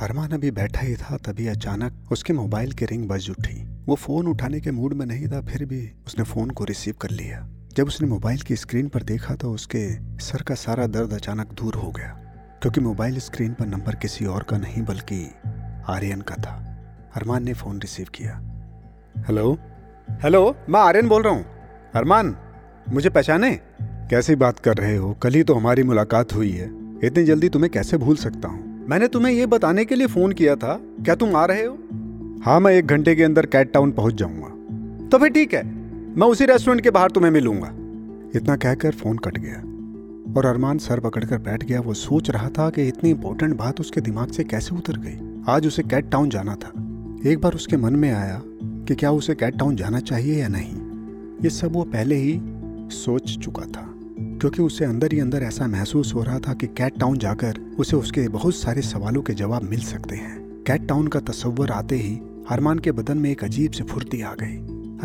अरमान अभी बैठा ही था, तभी अचानक उसके मोबाइल की रिंग बज उठी। वो फ़ोन उठाने के मूड में नहीं था, फिर भी उसने फ़ोन को रिसीव कर लिया। जब उसने मोबाइल की स्क्रीन पर देखा तो उसके सर का सारा दर्द अचानक दूर हो गया, क्योंकि मोबाइल स्क्रीन पर नंबर किसी और का नहीं, बल्कि आर्यन का था। अरमान ने फ़ोन रिसीव किया। हेलो? हेलो, मैं आर्यन बोल रहा हूँ। अरमान, मुझे पहचाने? कैसी बात कर रहे हो? कल ही तो हमारी मुलाकात हुई है। इतनी जल्दी तुम्हें कैसे भूल सकता हूँ? मैंने तुम्हें यह बताने के लिए फ़ोन किया था। क्या तुम आ रहे हो? हाँ मैं एक घंटे के अंदर कैट टाउन पहुँच जाऊँगा। तो फिर ठीक है, मैं उसी रेस्टोरेंट के बाहर तुम्हें मिलूँगा। इतना कहकर फ़ोन कट गया। और अरमान सर पकड़कर बैठ गया। वो सोच रहा था कि इतनी इंपॉर्टेंट बात उसके दिमाग से कैसे उतर गई। आज उसे कैट टाउन जाना था। एक बार उसके मन में आया कि क्या उसे कैट टाउन जाना चाहिए या नहीं। ये सब वो पहले ही सोच चुका था। क्योंकि उसे अंदर ही अंदर ऐसा महसूस हो रहा था कि कैट टाउन जाकर उसे उसके बहुत सारे सवालों के जवाब मिल सकते हैं। कैट टाउन का तस्वर आते ही अरमान के बदन में एक अजीब सी फुर्ती आ गई।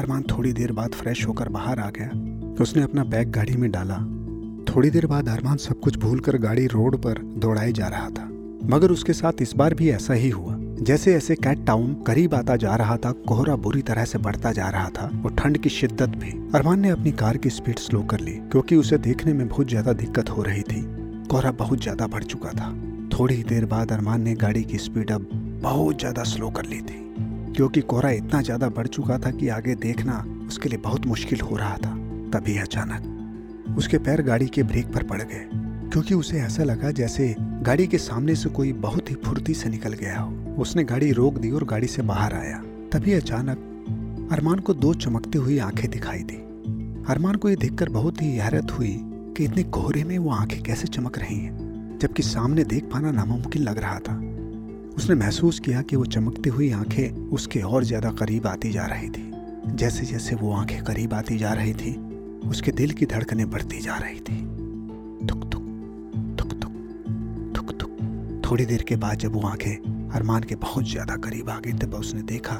अरमान थोड़ी देर बाद फ्रेश होकर बाहर आ गया। उसने अपना बैग गाड़ी में डाला। थोड़ी देर बाद अरमान सब कुछ भूलकर गाड़ी रोड पर दौड़ाए जा रहा था। मगर उसके साथ इस बार भी ऐसा ही हुआ। जैसे जैसे कैट टाउन करीब आता जा रहा था, कोहरा बुरी तरह से बढ़ता जा रहा था और ठंड की शिद्दत भी। अरमान ने अपनी कार की स्पीड स्लो कर ली, क्योंकि उसे देखने में बहुत ज़्यादा दिक्कत हो रही थी। कोहरा बहुत ज़्यादा बढ़ चुका था। थोड़ी ही देर बाद अरमान ने गाड़ी की स्पीड अब बहुत ज़्यादा स्लो कर ली थी, क्योंकि कोहरा इतना ज़्यादा बढ़ चुका था कि आगे देखना उसके लिए बहुत मुश्किल हो रहा था। तभी अचानक उसके पैर गाड़ी के ब्रेक पर पड़ गए। क्योंकि उसे ऐसा लगा जैसे गाड़ी के सामने से कोई बहुत ही फुर्ती से निकल गया हो। उसने गाड़ी रोक दी और गाड़ी से बाहर आया। तभी अचानक अरमान को दो चमकती हुई आँखें दिखाई दी। अरमान को यह देखकर बहुत ही हैरत हुई कि इतने कोहरे में वो आँखें कैसे चमक रही हैं, जबकि सामने देख पाना नामुमकिन लग रहा था। उसने महसूस किया कि वो चमकती हुई आँखें उसके और ज़्यादा करीब आती जा रही थी। जैसे जैसे वो आँखें करीब आती जा रही थी, उसके दिल की धड़कनें बढ़ती जा रही थी। थोड़ी देर के बाद जब वो आँखें अरमान के बहुत ज़्यादा करीब आ गई, तब उसने देखा,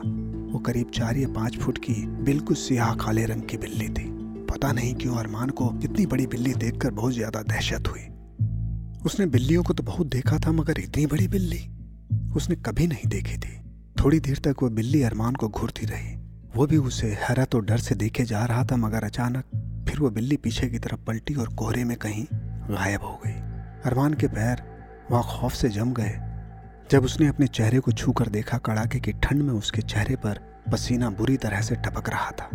वो करीब चार या पाँच फुट की बिल्कुल सियाह काले रंग की बिल्ली थी। पता नहीं क्यों अरमान को इतनी बड़ी बिल्ली देखकर बहुत ज़्यादा दहशत हुई। उसने बिल्लियों को तो बहुत देखा था, मगर इतनी बड़ी बिल्ली उसने कभी नहीं देखी थी। थोड़ी देर तक वो बिल्ली अरमान को घूरती रही। वो भी उसे हैरत और डर से देखे जा रहा था, मगर अचानक फिर वो बिल्ली पीछे की तरफ़ पलटी और कोहरे में कहीं गायब हो गई। अरमान के पैर वहाँ खौफ से जम गए। जब उसने अपने चेहरे को छू कर देखा कड़ाके की ठंड में उसके चेहरे पर पसीना बुरी तरह से टपक रहा था।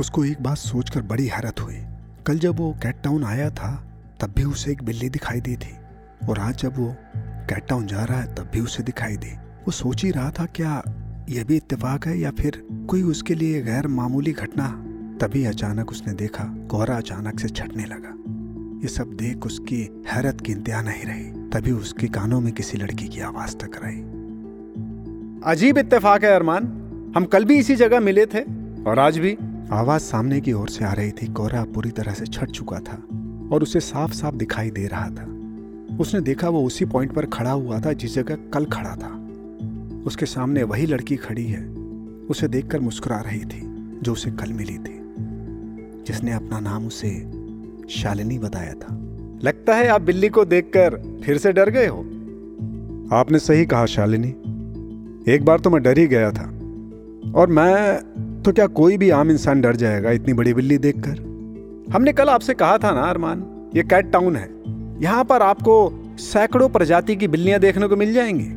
उसको एक बात सोचकर बड़ी हैरत हुई। कल जब वो कैट टाउन आया था, तब भी उसे एक बिल्ली दिखाई दी थी। और आज जब वो कैट टाउन जा रहा है, तब भी उसे दिखाई दी। वो सोच ही रहा था, क्या यह भी इत्तेफाक है या फिर कोई उसके लिए गैर मामूली घटना? तभी अचानक उसने देखा कोहरा अचानक से छटने लगा। ये सब देख उसकी हैरत की इंतहा नहीं रही। तभी उसके कानों में किसी लड़की की आवाज़ टकराई। अजीब इत्तेफाक है अरमान। हम कल भी इसी जगह मिले थे और आज भी। आवाज़ सामने की ओर से आ रही थी। कोहरा पूरी तरह से छट चुका था और उसे साफ़ साफ़ दिखाई दे रहा था। उसने देखा वो उसी पॉइंट पर खड़ा हुआ था जिस जगह कल खड़ा था। उसके सामने वही लड़की खड़ी है। उसे देखकर मुस्कुरा रही थी, जो उसे कल मिली थी, जिसने अपना नाम उसे शालिनी बताया था। लगता है आप बिल्ली को देखकर फिर से डर गए हो। आपने सही कहा शालिनी। एक बार तो मैं डर ही गया था। और मैं तो क्या कोई भी आम इंसान डर जाएगा इतनी बड़ी बिल्ली देखकर? हमने कल आपसे कहा था ना अरमान, ये कैट टाउन है। यहाँ पर आपको सैकड़ों प्रजाति की बिल्लियाँ देखने को मिल जाएँगी।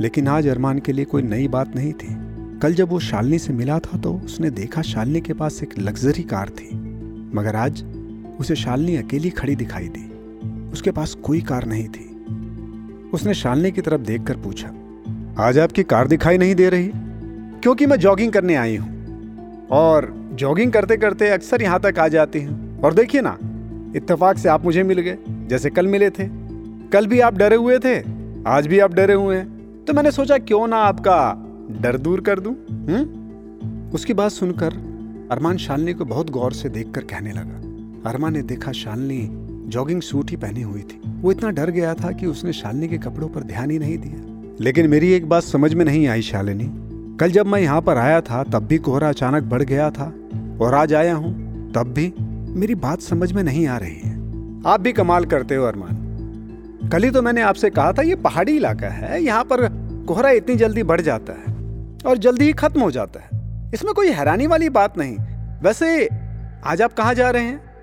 लेकिन आज अरमान के लिए कोई नई बात नहीं थी। कल जब वो शालिनी से मिला था तो उसने देखा शालिनी के पास एक लग्जरी कार थी। मगर आज उसे शालनी अकेली खड़ी दिखाई दी। उसके पास कोई कार नहीं थी। उसने शालनी की तरफ़ देखकर पूछा, आज आपकी कार दिखाई नहीं दे रही? क्योंकि मैं जॉगिंग करने आई हूँ। और जॉगिंग करते करते अक्सर यहाँ तक आ जाती हूँ। और देखिए ना, इत्तेफाक से आप मुझे मिल गए, जैसे कल मिले थे। कल भी आप डरे हुए थे, आज भी आप डरे हुए हैं। तो मैंने सोचा क्यों ना आपका डर दूर कर दूँ हम्म? उसकी बात सुनकर अरमान शालनी को बहुत गौर से देखकर कहने लगा। अरमान ने देखा शालिनी जॉगिंग सूट ही पहनी हुई थी। वो इतना डर गया था कि उसने शालिनी के कपड़ों पर ध्यान ही नहीं दिया। लेकिन मेरी एक बात समझ में नहीं आई शालिनी। कल जब मैं यहाँ पर आया था, तब भी कोहरा अचानक बढ़ गया था। और आज आया हूँ, तब भी मेरी बात समझ में नहीं आ रही है। आप भी कमाल करते हो, अरमान। कल ही तो मैंने आपसे कहा था, ये पहाड़ी इलाका है, यहाँ पर कोहरा इतनी जल्दी बढ़ जाता है और जल्दी ही खत्म हो जाता है। इसमें कोई हैरानी वाली बात नहीं। वैसे, आज आप कहाँ जा रहे हैं?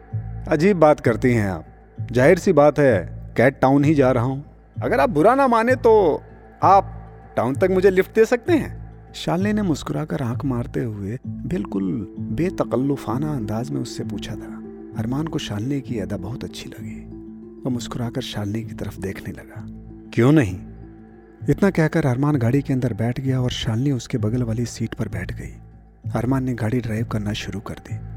अजीब बात करती हैं आप। ज़ाहिर सी बात है कैट टाउन ही जा रहा हूँ। अगर आप बुरा ना माने तो आप टाउन तक मुझे लिफ्ट दे सकते हैं। शालनी ने मुस्कुराकर आँख मारते हुए बिल्कुल बेतकल्लुफाना अंदाज में उससे पूछा था। अरमान को शालनी की अदा बहुत अच्छी लगी। वो मुस्कुराकर शालनी की तरफ़ देखने लगा। क्यों नहीं? इतना कहकर अरमान गाड़ी के अंदर बैठ गया और शालनी उसके बगल वाली सीट पर बैठ गई। अरमान ने गाड़ी ड्राइव करना शुरू कर दी।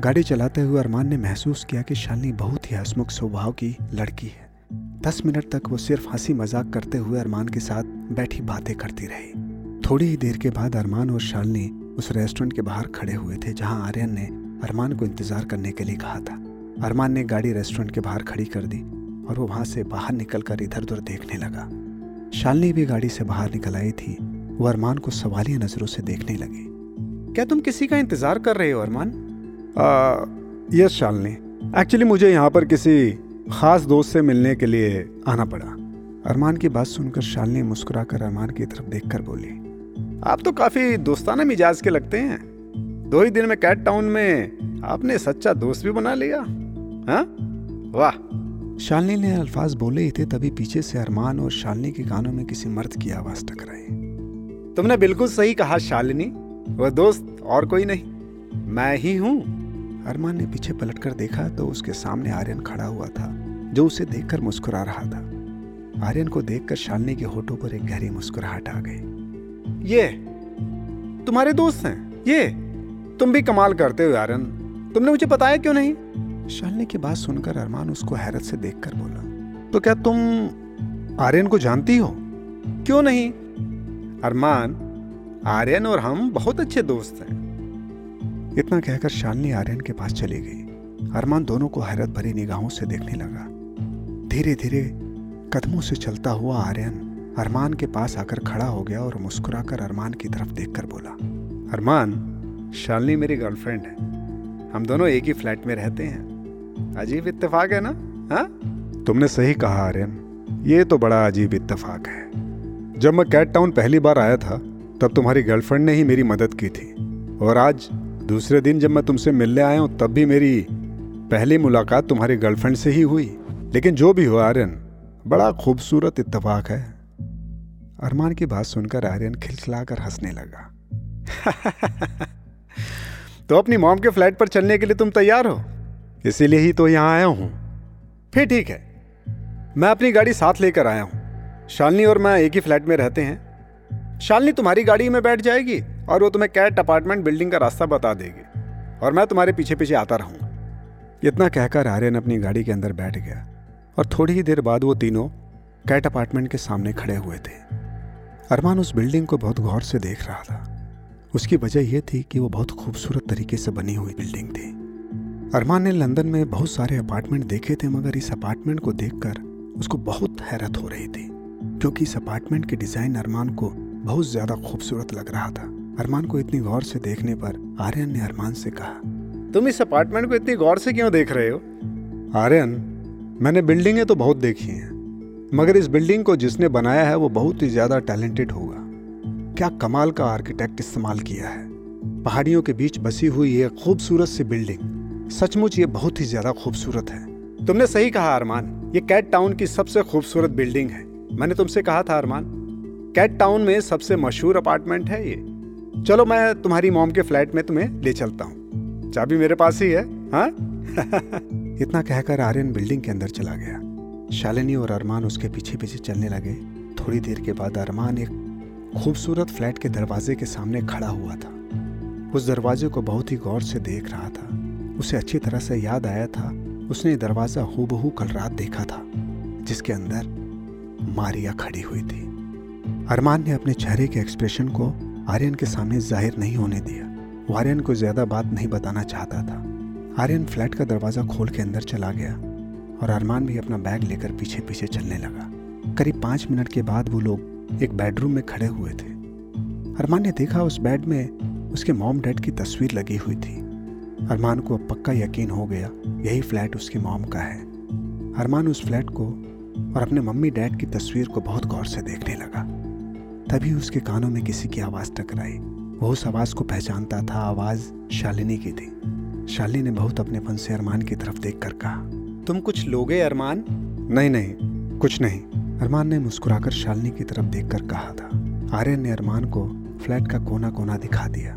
गाड़ी चलाते हुए अरमान ने महसूस किया कि शालनी बहुत ही हसमुख स्वभाव की लड़की है। दस मिनट तक वो सिर्फ़ हँसी मज़ाक करते हुए अरमान के साथ बैठी बातें करती रही। थोड़ी ही देर के बाद अरमान और शालनी उस रेस्टोरेंट के बाहर खड़े हुए थे, जहाँ आर्यन ने अरमान को इंतज़ार करने के लिए कहा था। अरमान ने गाड़ी रेस्टोरेंट के बाहर खड़ी कर दी और वो वहाँ से बाहर निकलकर इधर उधर देखने लगा। शालनी भी गाड़ी से बाहर निकल आई थी। वो अरमान को सवालिया नज़रों से देखने लगी। क्या तुम किसी का इंतज़ार कर रहे हो, अरमान? यस, शालनी। एक्चुअली मुझे यहाँ पर किसी खास दोस्त से मिलने के लिए आना पड़ा। अरमान की बात सुनकर शालनी मुस्कुरा कर अरमान की तरफ़ देख कर बोली, आप तो काफ़ी दोस्ताना मिजाज के लगते हैं। दो ही दिन में कैट टाउन में आपने सच्चा दोस्त भी बना लिया, हा? वाह! शालनी ने अल्फाज बोले ही थे, तभी पीछे से अरमान और शालनी के कानों में किसी मर्द की आवाज़ टकराई। तुमने बिल्कुल सही कहा, शालिनी। वह दोस्त और कोई नहीं। मैं ही हूँ। अरमान ने पीछे पलटकर देखा तो उसके सामने आर्यन खड़ा हुआ था, जो उसे देखकर मुस्कुरा रहा था। आर्यन को देखकर शालनी के होठों पर एक गहरी मुस्कुराहट आ गई। ये, तुम्हारे दोस्त हैं? ये, तुम भी कमाल करते हो आर्यन। तुमने मुझे बताया क्यों नहीं? शालनी की बात सुनकर अरमान उसको हैरत से देखकर बोला तो क्या तुम आर्यन को जानती हो? क्यों नहीं? अरमान, आर्यन और हम बहुत अच्छे दोस्त हैं। इतना कहकर शालनी आर्यन के पास चली गई। अरमान दोनों को हैरत भरी निगाहों से देखने लगा। धीरे धीरे कदमों से चलता हुआ आर्यन अरमान के पास आकर खड़ा हो गया और मुस्कुराकर अरमान की तरफ़ देखकर बोला, अरमान, शालनी मेरी गर्लफ्रेंड है। हम दोनों एक ही फ्लैट में रहते हैं। अजीब इत्तेफाक है ना, हा? तुमने सही कहा आर्यन। ये तो बड़ा अजीब इत्तेफाक है। जब मैं कैट टाउन पहली बार आया था, तब तुम्हारी गर्लफ्रेंड ने ही मेरी मदद की थी। और आज दूसरे दिन जब मैं तुमसे मिलने आया हूँ, तब भी मेरी पहली मुलाकात तुम्हारी गर्लफ्रेंड से ही हुई। लेकिन जो भी हो, आर्यन, बड़ा खूबसूरत इत्तेफाक है। अरमान की बात सुनकर आर्यन खिलखिलाकर हंसने लगा। तो अपनी मॉम के फ्लैट पर चलने के लिए तुम तैयार हो? इसीलिए ही तो यहाँ आया हूँ। फिर ठीक है, मैं अपनी गाड़ी साथ लेकर आया हूँ। शालनी और मैं एक ही फ्लैट में रहते हैं। शालनी तुम्हारी गाड़ी में बैठ जाएगी और वो तुम्हें कैट अपार्टमेंट बिल्डिंग का रास्ता बता देगी। और मैं तुम्हारे पीछे पीछे आता रहूँगा। इतना कहकर आर्यन अपनी गाड़ी के अंदर बैठ गया और थोड़ी ही देर बाद वो तीनों कैट अपार्टमेंट के सामने खड़े हुए थे। अरमान उस बिल्डिंग को बहुत गौर से देख रहा था। उसकी वजह यह थी कि वो बहुत खूबसूरत तरीके से बनी हुई बिल्डिंग थी। अरमान ने लंदन में बहुत सारे अपार्टमेंट देखे थे, मगर इस अपार्टमेंट को देखकर उसको बहुत हैरत हो रही थी, क्योंकि इस अपार्टमेंट के डिज़ाइन अरमान को बहुत ज़्यादा खूबसूरत लग रहा था। अरमान को इतनी गौर से देखने पर आर्यन ने अरमान से कहा तुम इस अपार्टमेंट को इतनी गौर से क्यों देख रहे हो? आर्यन मैंने बिल्डिंगें तो बहुत देखी हैं मगर इस बिल्डिंग को जिसने बनाया है वो बहुत ही ज़्यादा टैलेंटेड होगा। क्या कमाल का आर्किटेक्ट इस्तेमाल किया है। पहाड़ियों के बीच बसी हुई ये खूबसूरत सी बिल्डिंग सचमुच ये बहुत ही ज़्यादा खूबसूरत है। तुमने सही कहा अरमान ये कैट टाउन की सबसे खूबसूरत बिल्डिंग है। मैंने तुमसे कहा था अरमान कैट टाउन में सबसे मशहूर अपार्टमेंट है ये। चलो मैं तुम्हारी मॉम के फ्लैट में तुम्हें ले चलता हूँ। चाबी मेरे पास ही है हाँ? इतना कहकर आर्यन बिल्डिंग के अंदर चला गया। शालिनी और अरमान उसके पीछे पीछे चलने लगे। थोड़ी देर के बाद अरमान एक खूबसूरत फ्लैट के दरवाजे के सामने खड़ा हुआ था। उस दरवाजे को बहुत ही गौर से देख रहा था। उसे अच्छी तरह से याद आया था। उसने दरवाज़ा हूबहू कल रात देखा था, जिसके अंदर मारिया खड़ी हुई थी। अरमान ने अपने चेहरे के एक्सप्रेशन को आर्यन के सामने ज़ाहिर नहीं होने दिया। वो आर्यन को ज़्यादा बात नहीं बताना चाहता था। आर्यन फ्लैट का दरवाज़ा खोल के अंदर चला गया और अरमान भी अपना बैग लेकर पीछे पीछे चलने लगा। करीब पाँच मिनट के बाद वो लोग एक बेडरूम में खड़े हुए थे। अरमान ने देखा उस बेड में उसके मॉम डैड की तस्वीर लगी हुई थी। अरमान को अब पक्का यकीन हो गया, यही फ्लैट उसके मॉम का है। अरमान उस फ्लैट को और अपने मम्मी डैड की तस्वीर को बहुत गौर से देखने लगा। तभी उसके कानों में किसी की आवाज़ टकराई। वो उस आवाज़ को पहचानता था, आवाज़ शालिनी की थी। शालिनी ने बहुत अपनेपन से अरमान की तरफ़ देख कर कहा, तुम कुछ लोगे, अरमान? नहीं नहीं, कुछ नहीं। अरमान ने मुस्कुराकर शालिनी की तरफ़ देख कर कहा था। आर्यन ने अरमान को फ्लैट का कोना कोना दिखा दिया।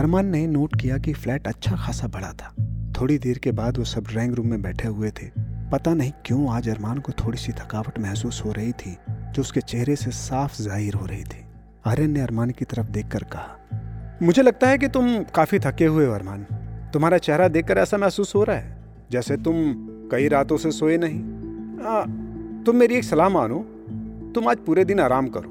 अरमान ने नोट किया कि फ्लैट अच्छा खासा बड़ा था। थोड़ी देर के बाद वो सब ड्राइंग रूम में बैठे हुए थे। पता नहीं क्यों आज अरमान को थोड़ी सी थकावट महसूस हो रही थी। जो उसके चेहरे से साफ़ ज़ाहिर हो रही थी। आर्यन ने अरमान की तरफ़ देखकर कहा मुझे लगता है कि तुम काफ़ी थके हुए हो अरमान। तुम्हारा चेहरा देखकर ऐसा महसूस हो रहा है जैसे तुम कई रातों से सोए नहीं। आ, तुम मेरी एक सलाह मानो। तुम आज पूरे दिन आराम करो।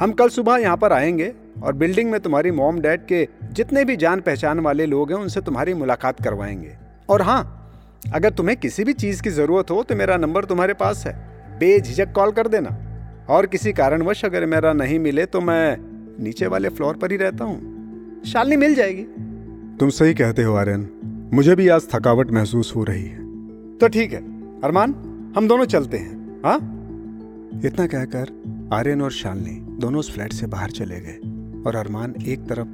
हम कल सुबह यहाँ पर आएँगे और बिल्डिंग में तुम्हारी मॉम डैड के जितने भी जान पहचान वाले लोग हैं उनसे तुम्हारी मुलाकात करवाएँगे। और हाँ अगर तुम्हें किसी भी चीज़ की ज़रूरत हो तो मेरा नंबर तुम्हारे पास है। बेझिझक कॉल कर देना। और किसी कारणवश अगर मेरा नहीं मिले तो मैं नीचे वाले फ्लोर पर ही रहता हूँ। शालनी मिल जाएगी। तुम सही कहते हो आर्यन। मुझे भी आज थकावट महसूस हो रही है। तो ठीक है। अरमान हम दोनों चलते हैं हाँ? इतना कहकर आर्यन और शालनी दोनों उस फ्लैट से बाहर चले गए और अरमान एक तरफ़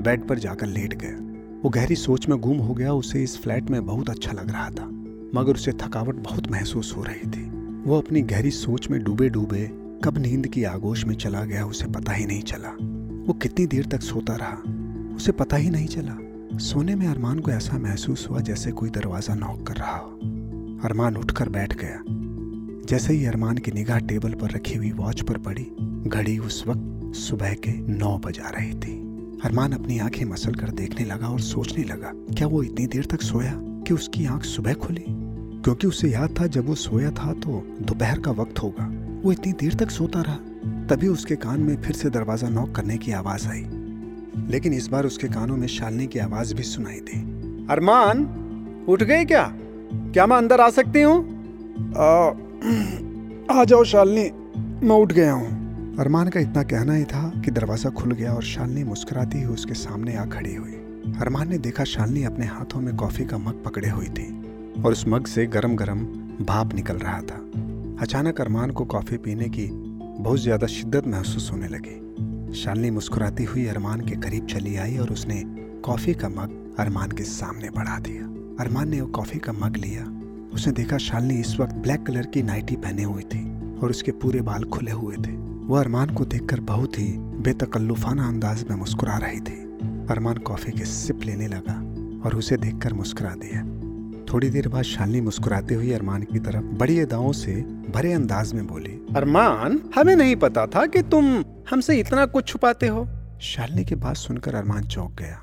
बेड पर जाकर लेट गया। वो गहरी सोच में गुम हो गया उसे इस फ्लैट में बहुत अच्छा लग रहा था मगर उसे थकावट बहुत महसूस हो रही थी। वो अपनी गहरी सोच में डूबे डूबे कब नींद की आगोश में चला गया उसे पता ही नहीं चला। वो कितनी देर तक सोता रहा, उसे पता ही नहीं चला। सोने में अरमान को ऐसा महसूस हुआ जैसे कोई दरवाज़ा नॉक कर रहा हो। अरमान उठकर बैठ गया। जैसे ही अरमान की निगाह टेबल पर रखी हुई वॉच पर पड़ी, घड़ी उस वक्त सुबह के नौ बजा रही थी। अरमान अपनी आँखें मसल कर देखने लगा और सोचने लगा, क्या वो इतनी देर तक सोया कि उसकी आँख सुबह खुली? क्योंकि उसे याद था जब वो सोया था तो दोपहर का वक्त होगा। वो इतनी देर तक सोता रहा, तभी उसके कान में फिर से दरवाज़ा नॉक करने की आवाज़ आई। लेकिन इस बार उसके कानों में शालनी की आवाज़ भी सुनाई दी। अरमान, उठ गए क्या? क्या मैं अंदर आ सकती हूँ? आ जाओ शालनी, मैं उठ गया हूँ। अरमान का इतना कहना ही था कि दरवाज़ा खुल गया और शालनी मुस्कुराती हुई उसके सामने आ खड़ी हुई। अरमान ने देखा शालनी अपने हाथों में कॉफ़ी का मग पकड़े हुई थी और उस मग से गरम गरम भाप निकल रहा था। अचानक अरमान को कॉफ़ी पीने की बहुत ज़्यादा शिद्दत महसूस होने लगी। शालनी मुस्कुराती हुई अरमान के करीब चली आई और उसने कॉफ़ी का मग अरमान के सामने बढ़ा दिया। अरमान ने वो कॉफ़ी का मग लिया। उसने देखा शालनी इस वक्त ब्लैक कलर की नाइटी पहने हुई थी और उसके पूरे बाल खुले हुए थे। वो अरमान को देखकर बहुत ही बेतकल्लुफाना अंदाज में मुस्कुरा रही थी। अरमान कॉफ़ी के सिप लेने लगा और उसे देखकर मुस्कुरा दिया। थोड़ी देर बाद शालनी मुस्कुराते हुए अरमान की तरफ़ बड़ी अदाओं से भरे अंदाज में बोली, अरमान, हमें नहीं पता था कि तुम हमसे इतना कुछ छुपाते हो। शालनी की बात सुनकर अरमान चौंक गया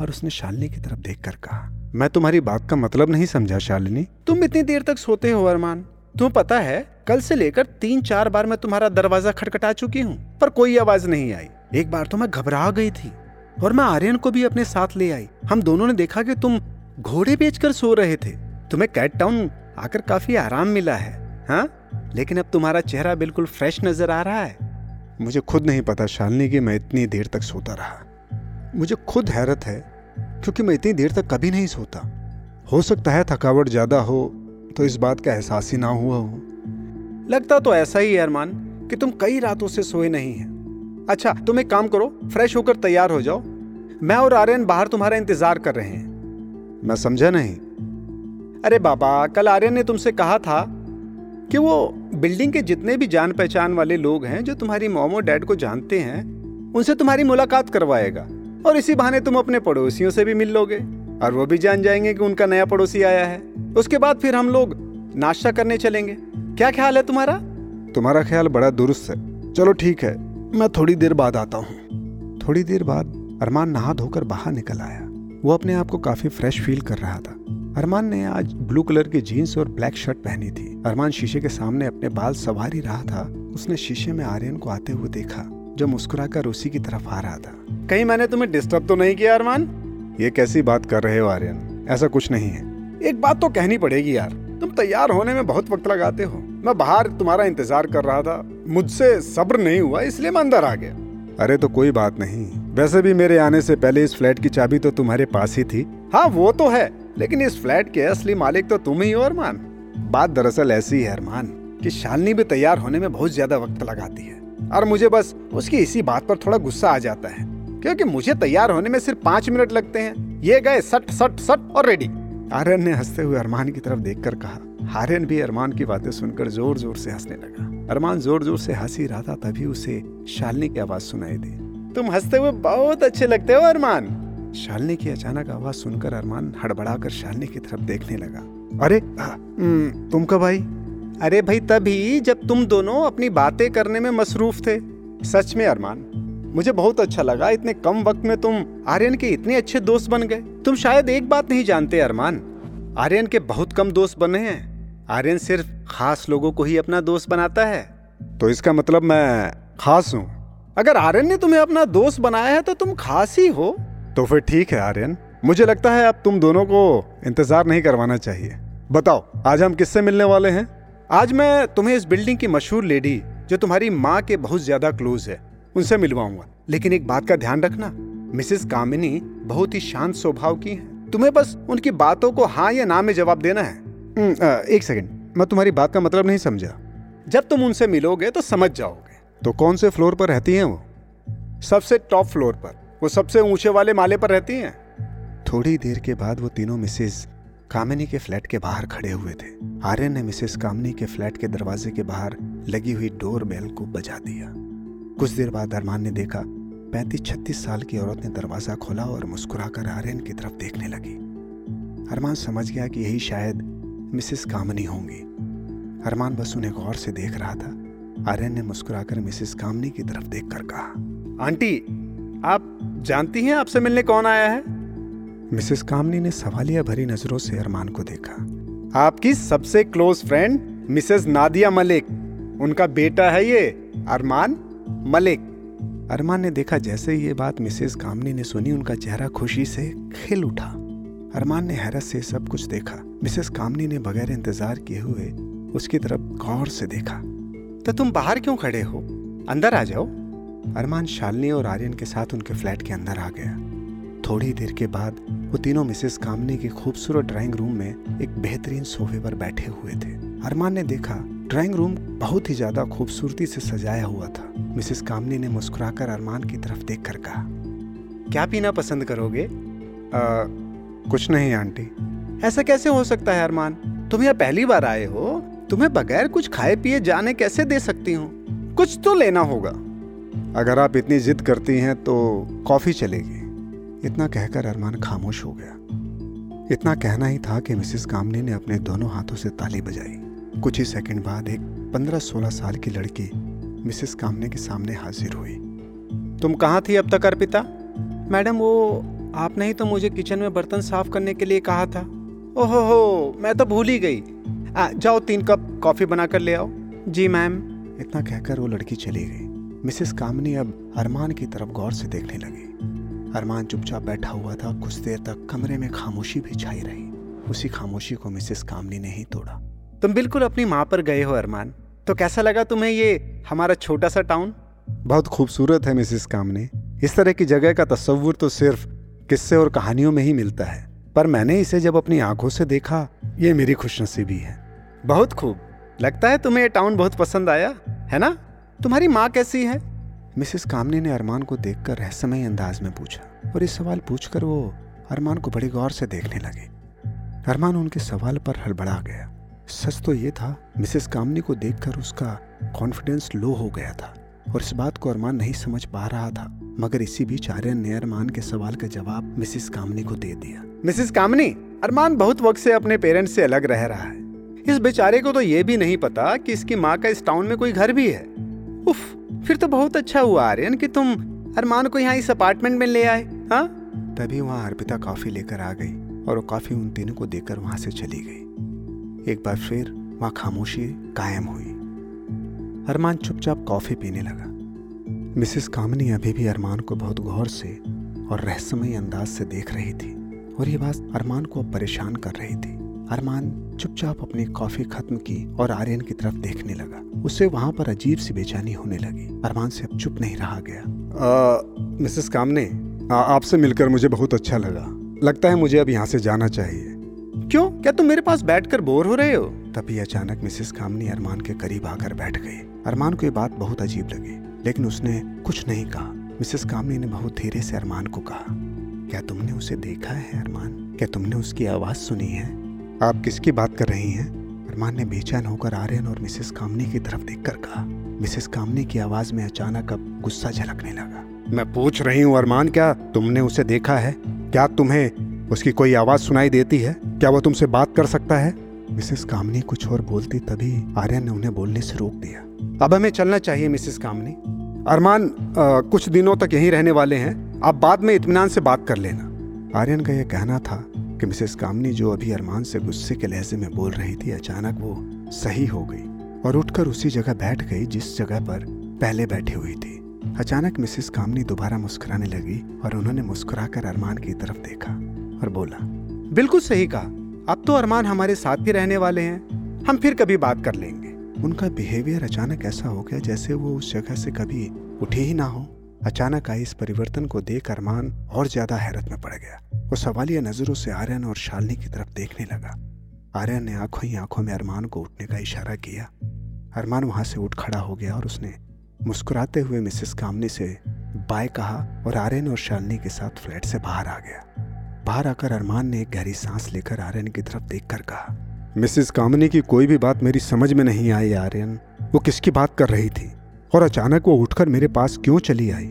और उसने शालनी की तरफ़ देखकर कहा, मैं तुम्हारी बात का मतलब नहीं समझा शालिनी। तुम इतनी देर तक सोते हो अरमान। तुम्हें पता है, कल से लेकर तीन चार बार मैं तुम्हारा दरवाज़ा खटखटा चुकी हूँ, पर कोई आवाज़ नहीं आई। एक बार तो मैं घबरा गई थी और मैं आर्यन को भी अपने साथ ले आई। हम दोनों ने देखा कि तुम घोड़े बेचकर सो रहे थे। तुम्हें कैट टाउन आकर काफ़ी आराम मिला है हाँ? लेकिन अब तुम्हारा चेहरा बिल्कुल फ्रेश नज़र आ रहा है। मुझे खुद नहीं पता शालिनी कि मैं इतनी देर तक सोता रहा। मुझे खुद हैरत है क्योंकि मैं इतनी देर तक कभी नहीं सोता। हो सकता है थकावट ज़्यादा हो तो इस बात का एहसास ही ना हुआ हो। लगता तो ऐसा ही है अरमान कि तुम कई रातों से सोए नहीं हैं। अच्छा तुम एक काम करो फ्रेश होकर तैयार हो जाओ। मैं और आर्यन बाहर तुम्हारा इंतज़ार कर रहे हैं। मैं समझा नहीं। अरे बाबा कल आर्यन ने तुमसे कहा था कि वो बिल्डिंग के जितने भी जान पहचान वाले लोग हैं जो तुम्हारी मोमो डैड को जानते हैं उनसे तुम्हारी मुलाकात करवाएगा। और इसी बहाने तुम अपने पड़ोसियों से भी मिल लोगे। और वो भी जान जाएँगे कि उनका नया पड़ोसी आया है। उसके बाद फिर हम लोग नाश्ता करने चलेंगे। क्या ख्याल है तुम्हारा? तुम्हारा ख्याल बड़ा दुरुस्त है। चलो ठीक है मैं थोड़ी देर बाद आता हूँ। थोड़ी देर बाद अरमान नहा धोकर बाहर निकल आया। वो अपने आप को काफ़ी फ्रेश फील कर रहा था। अरमान ने आज ब्लू कलर की जीन्स और ब्लैक शर्ट पहनी थी। अरमान शीशे के सामने अपने बाल सवार ही रहा था। उसने शीशे में आर्यन को आते हुए देखा जो मुस्कुराकर उसी की तरफ़ आ रहा था। कहीं मैंने तुम्हें डिस्टर्ब तो नहीं किया अरमान? ये कैसी बात कर रहे हो आर्यन? ऐसा कुछ नहीं है। एक बात तो कहनी पड़ेगी यार। तुम तैयार होने में बहुत वक्त लगाते हो। मैं बाहर तुम्हारा इंतज़ार कर रहा था। मुझसे सब्र नहीं हुआ इसलिए मैं अंदर आ गया। अरे तो कोई बात नहीं। वैसे भी मेरे आने से पहले इस फ्लैट की चाबी तो तुम्हारे पास ही थी। हाँ वो तो है लेकिन इस फ्लैट के असली मालिक तो तुम ही हो अरमान। बात दरअसल ऐसी है अरमान कि शालनी भी तैयार होने में बहुत ज़्यादा वक्त लगाती है और मुझे बस उसकी इसी बात पर थोड़ा गुस्सा आ जाता है क्योंकि मुझे तैयार होने में सिर्फ़ पाँच मिनट लगते हैं। ये गए सट सट सट और रेडी। आर्यन ने हँसते हुए अरमान की तरफ़ देखकर कहा आर्यन भी अरमान की बातें सुनकर ज़ोर ज़ोर से हंसने लगा। अरमान ज़ोर ज़ोर से हंस रहा था तभी उसे शालनी की आवाज़ सुनाई दी। तुम हँसते हुए बहुत अच्छे लगते हो अरमान। शालिनी की अचानक आवाज़ सुनकर अरमान हड़बड़ाकर शालिनी की तरफ़ देखने लगा। अरे हम्म, तुम कब आई? अरे भाई तभी जब तुम दोनों अपनी बातें करने में मसरूफ थे। सच में अरमान मुझे बहुत अच्छा लगा इतने कम वक्त में तुम आर्यन के इतने अच्छे दोस्त बन गए। तुम शायद एक बात नहीं जानते अरमान आर्यन के बहुत कम दोस्त बने हैं। आर्यन सिर्फ़ खास लोगों को ही अपना दोस्त बनाता है। तो इसका मतलब मैं खास हूँ? अगर आर्यन ने तुम्हें अपना दोस्त बनाया है तो तुम खास ही हो। तो फिर ठीक है आर्यन। मुझे लगता है अब तुम दोनों को इंतज़ार नहीं करवाना चाहिए। बताओ आज हम किससे मिलने वाले हैं? आज मैं तुम्हें इस बिल्डिंग की मशहूर लेडी जो तुम्हारी माँ के बहुत ज़्यादा क्लोज है उनसे मिलवाऊँगा। लेकिन एक बात का ध्यान रखना मिसेस कामिनी बहुत ही शांत स्वभाव की है। तुम्हें बस उनकी बातों को हाँ या ना में जवाब देना है। हम्म, एक सेकंड मैं तुम्हारी बात का मतलब नहीं समझा। जब तुम उनसे मिलोगे तो समझ जाओगे। तो कौन से फ्लोर पर रहती हैं वो? सबसे टॉप फ्लोर पर। वो सबसे ऊँचे वाले माले पर रहती हैं। थोड़ी देर के बाद वो तीनों मिसेज कामिनी के फ्लैट के बाहर खड़े हुए थे। आर्यन ने मिसेस कामिनी के फ्लैट के दरवाजे के बाहर लगी हुई डोर बेल को बजा दिया। कुछ देर बाद अरमान ने देखा, पैंतीस छत्तीस साल की औरत ने दरवाज़ा खोला और मुस्कुराकर आर्यन की तरफ़ देखने लगी। अरमान समझ गया कि यही शायद मिसेस कामनी होंगी। अरमान बस उन्हें गौर से देख रहा था। आर्यन ने मुस्कुराकर मिसेस कामनी की तरफ़ देखकर कहा आंटी आप जानती हैं आपसे मिलने कौन आया है? मिसेस कामनी ने सवालिया भरी नज़रों से अरमान को देखा। आपकी सबसे close friend Mrs Nadia Malik उनका बेटा है ये अरमान मलिक। अरमान ने देखा जैसे ही ये बात मिसेस कामनी ने सुनी उनका चेहरा खुशी से खिल उठा। अरमान ने हैरत से सब कुछ देखा। मिसेस कामनी ने बगैर इंतज़ार किए हुए उसकी तरफ़ गौर से देखा। तो तुम बाहर क्यों खड़े हो? अंदर आ जाओ। अरमान शालिनी और आर्यन के साथ उनके फ्लैट के अंदर आ गया। थोड़ी देर के बाद वो तीनों मिसेस कामनी के खूबसूरत ड्राइंग रूम में एक बेहतरीन सोफे पर बैठे हुए थे। अरमान ने देखा ड्राइंग रूम बहुत ही ज़्यादा खूबसूरती से सजाया हुआ था। मिसेस कामनी ने मुस्कुराकर अरमान की तरफ़ देखकर कहा क्या पीना पसंद करोगे? आ, कुछ नहीं आंटी। ऐसा कैसे हो सकता है अरमान? तुम यहाँ पहली बार आए हो? तुम्हें बगैर कुछ खाए पिए जाने कैसे दे सकती हूँ? कुछ तो लेना होगा। अगर आप इतनी जिद करती हैं तो कॉफ़ी चलेगी। इतना कहकर अरमान खामोश हो गया। इतना कहना ही था कि मिसेस कामनी ने अपने दोनों हाथों से ताली बजाई। कुछ ही सेकंड बाद एक पंद्रह सोलह साल की लड़की मिसेस कामने के सामने हाजिर हुई। तुम कहाँ थी अब तक अर्पिता? मैडम, वो आपने ही तो मुझे किचन में बर्तन साफ़ करने के लिए कहा था। ओहो हो, मैं तो भूल ही गई। आ, जाओ तीन कप कॉफ़ी बना कर ले आओ। जी मैम। इतना कहकर वो लड़की चली गई। मिसेस कामनी अब अरमान की तरफ़ गौर से देखने लगी। अरमान चुपचाप बैठा हुआ था कुछ देर तक कमरे में खामोशी भी छाई रही। उसी खामोशी को मिसेस कामनी ने ही तोड़ा। तुम बिल्कुल अपनी माँ पर गए हो अरमान। तो कैसा लगा तुम्हें ये हमारा छोटा सा टाउन बहुत खूबसूरत है मिसिस कामनी। इस तरह की जगह का तस्वुर तो सिर्फ़ किस्से और कहानियों में ही मिलता है। पर मैंने इसे जब अपनी आँखों से देखा, ये मेरी खुशनसीबी है। बहुत खूब। लगता है तुम्हें ये टाउन बहुत पसंद आया, है ना? तुम्हारी माँ कैसी है? मिसिस कामनी ने अरमान को देखकर रहस्यमय अंदाज में पूछा, और इस सवाल पूछकर वो अरमान को बड़ी गौर से देखने लगे। अरमान उनके सवाल पर हड़बड़ा गया। सच तो ये था, मिसेस कामनी को देखकर उसका कॉन्फिडेंस लो हो गया था। और इस बात को अरमान नहीं समझ पा रहा था, मगर इसी बीच आर्यन ने अरमान के सवाल का जवाब मिसिस कामनी को दे दिया। मिसेस कामनी, अरमान बहुत वक्त से अपने पेरेंट्स से अलग रह रहा है। इस बेचारे को तो ये भी नहीं पता कि इसकी माँ का इस टाउन में कोई घर भी है। उफ, फिर तो बहुत अच्छा हुआ आर्यन कि तुम अरमान को यहाँ इस अपार्टमेंट में ले आए हाँ? तभी वहाँ अर्पिता कॉफ़ी लेकर आ गई और वो कॉफ़ी उन तीनों को देकर वहाँ से चली गई। एक बार फिर वहाँ खामोशी कायम हुई। अरमान चुपचाप कॉफ़ी पीने लगा। मिसेस कामनी अभी भी अरमान को बहुत गौर से और रहस्यमय अंदाज से देख रही थी और ये बात अरमान को परेशान कर रही थी। अरमान चुपचाप अपनी कॉफ़ी खत्म की और आर्यन की तरफ़ देखने लगा। उसे वहाँ पर अजीब सी बेचैनी होने लगी। अरमान से अब चुप नहीं रहा गया। मिसेस कामने आपसे मिलकर मुझे बहुत अच्छा लगा। लगता है मुझे अब यहाँ से जाना चाहिए। क्यों? क्या तुम मेरे पास बैठकर बोर हो रहे हो? तभी अचानक मिसेस कामनी अरमान के करीब आकर बैठ गई। अरमान को ये बात बहुत अजीब लगी लेकिन उसने कुछ नहीं कहा। मिसेस कामनी ने बहुत धीरे से अरमान को कहा क्या तुमने उसे देखा है अरमान? क्या तुमने उसकी आवाज़ सुनी है? आप किसकी बात कर रही हैं? अरमान ने बेचैन होकर आर्यन और मिसेस कामनी की तरफ़ देखकर कहा। मिसेस कामनी की आवाज़ में अचानक अब गुस्सा झलकने लगा। मैं पूछ रही हूँ अरमान क्या तुमने उसे देखा है? क्या तुम्हें उसकी कोई आवाज़ सुनाई देती है? क्या वो तुमसे बात कर सकता है? मिसेस कामनी कुछ और बोलती तभी आर्यन ने उन्हें बोलने से रोक दिया। अब हमें चलना चाहिए, मिसेस कामनी। अरमान कुछ दिनों तक यहीं रहने वाले हैं। आप बाद में इतमान से बात कर लेना। आर्यन का यह कहना था कि मिसेस कामनी जो अभी अरमान से गुस्से के लहजे में बोल रही थी, अचानक वो सही हो गई और उठकर उसी जगह बैठ गई जिस जगह पर पहले बैठी हुई थी। अचानक मिसेस कामनी दोबारा मुस्कुराने लगी और उन्होंने मुस्कुराकर अरमान की तरफ़ देखा। और बोला, बिल्कुल सही कहा। अब तो अरमान हमारे साथ ही रहने वाले हैं। हम फिर कभी बात कर लेंगे। उनका बिहेवियर अचानक ऐसा हो गया जैसे वो उस जगह से कभी उठे ही ना हो। अचानक आई इस परिवर्तन को देख अरमान और ज़्यादा हैरत में पड़ गया। वो सवालिया नज़रों से आर्यन और शालिनी की तरफ़ देखने लगा। आर्यन ने आँखों ही आँखों में अरमान को उठने का इशारा किया। अरमान वहाँ से उठ खड़ा हो गया और उसने मुस्कुराते हुए मिसेस कामनी से बाय कहा और आर्यन और शालिनी के साथ फ्लैट से बाहर आ गया। बाहर आकर अरमान ने एक गहरी सांस लेकर आर्यन की तरफ़ देखकर कहा, मिसेस कामनी की कोई भी बात मेरी समझ में नहीं आई, आर्यन। वो किसकी बात कर रही थी? और अचानक वो उठकर मेरे पास क्यों चली आई?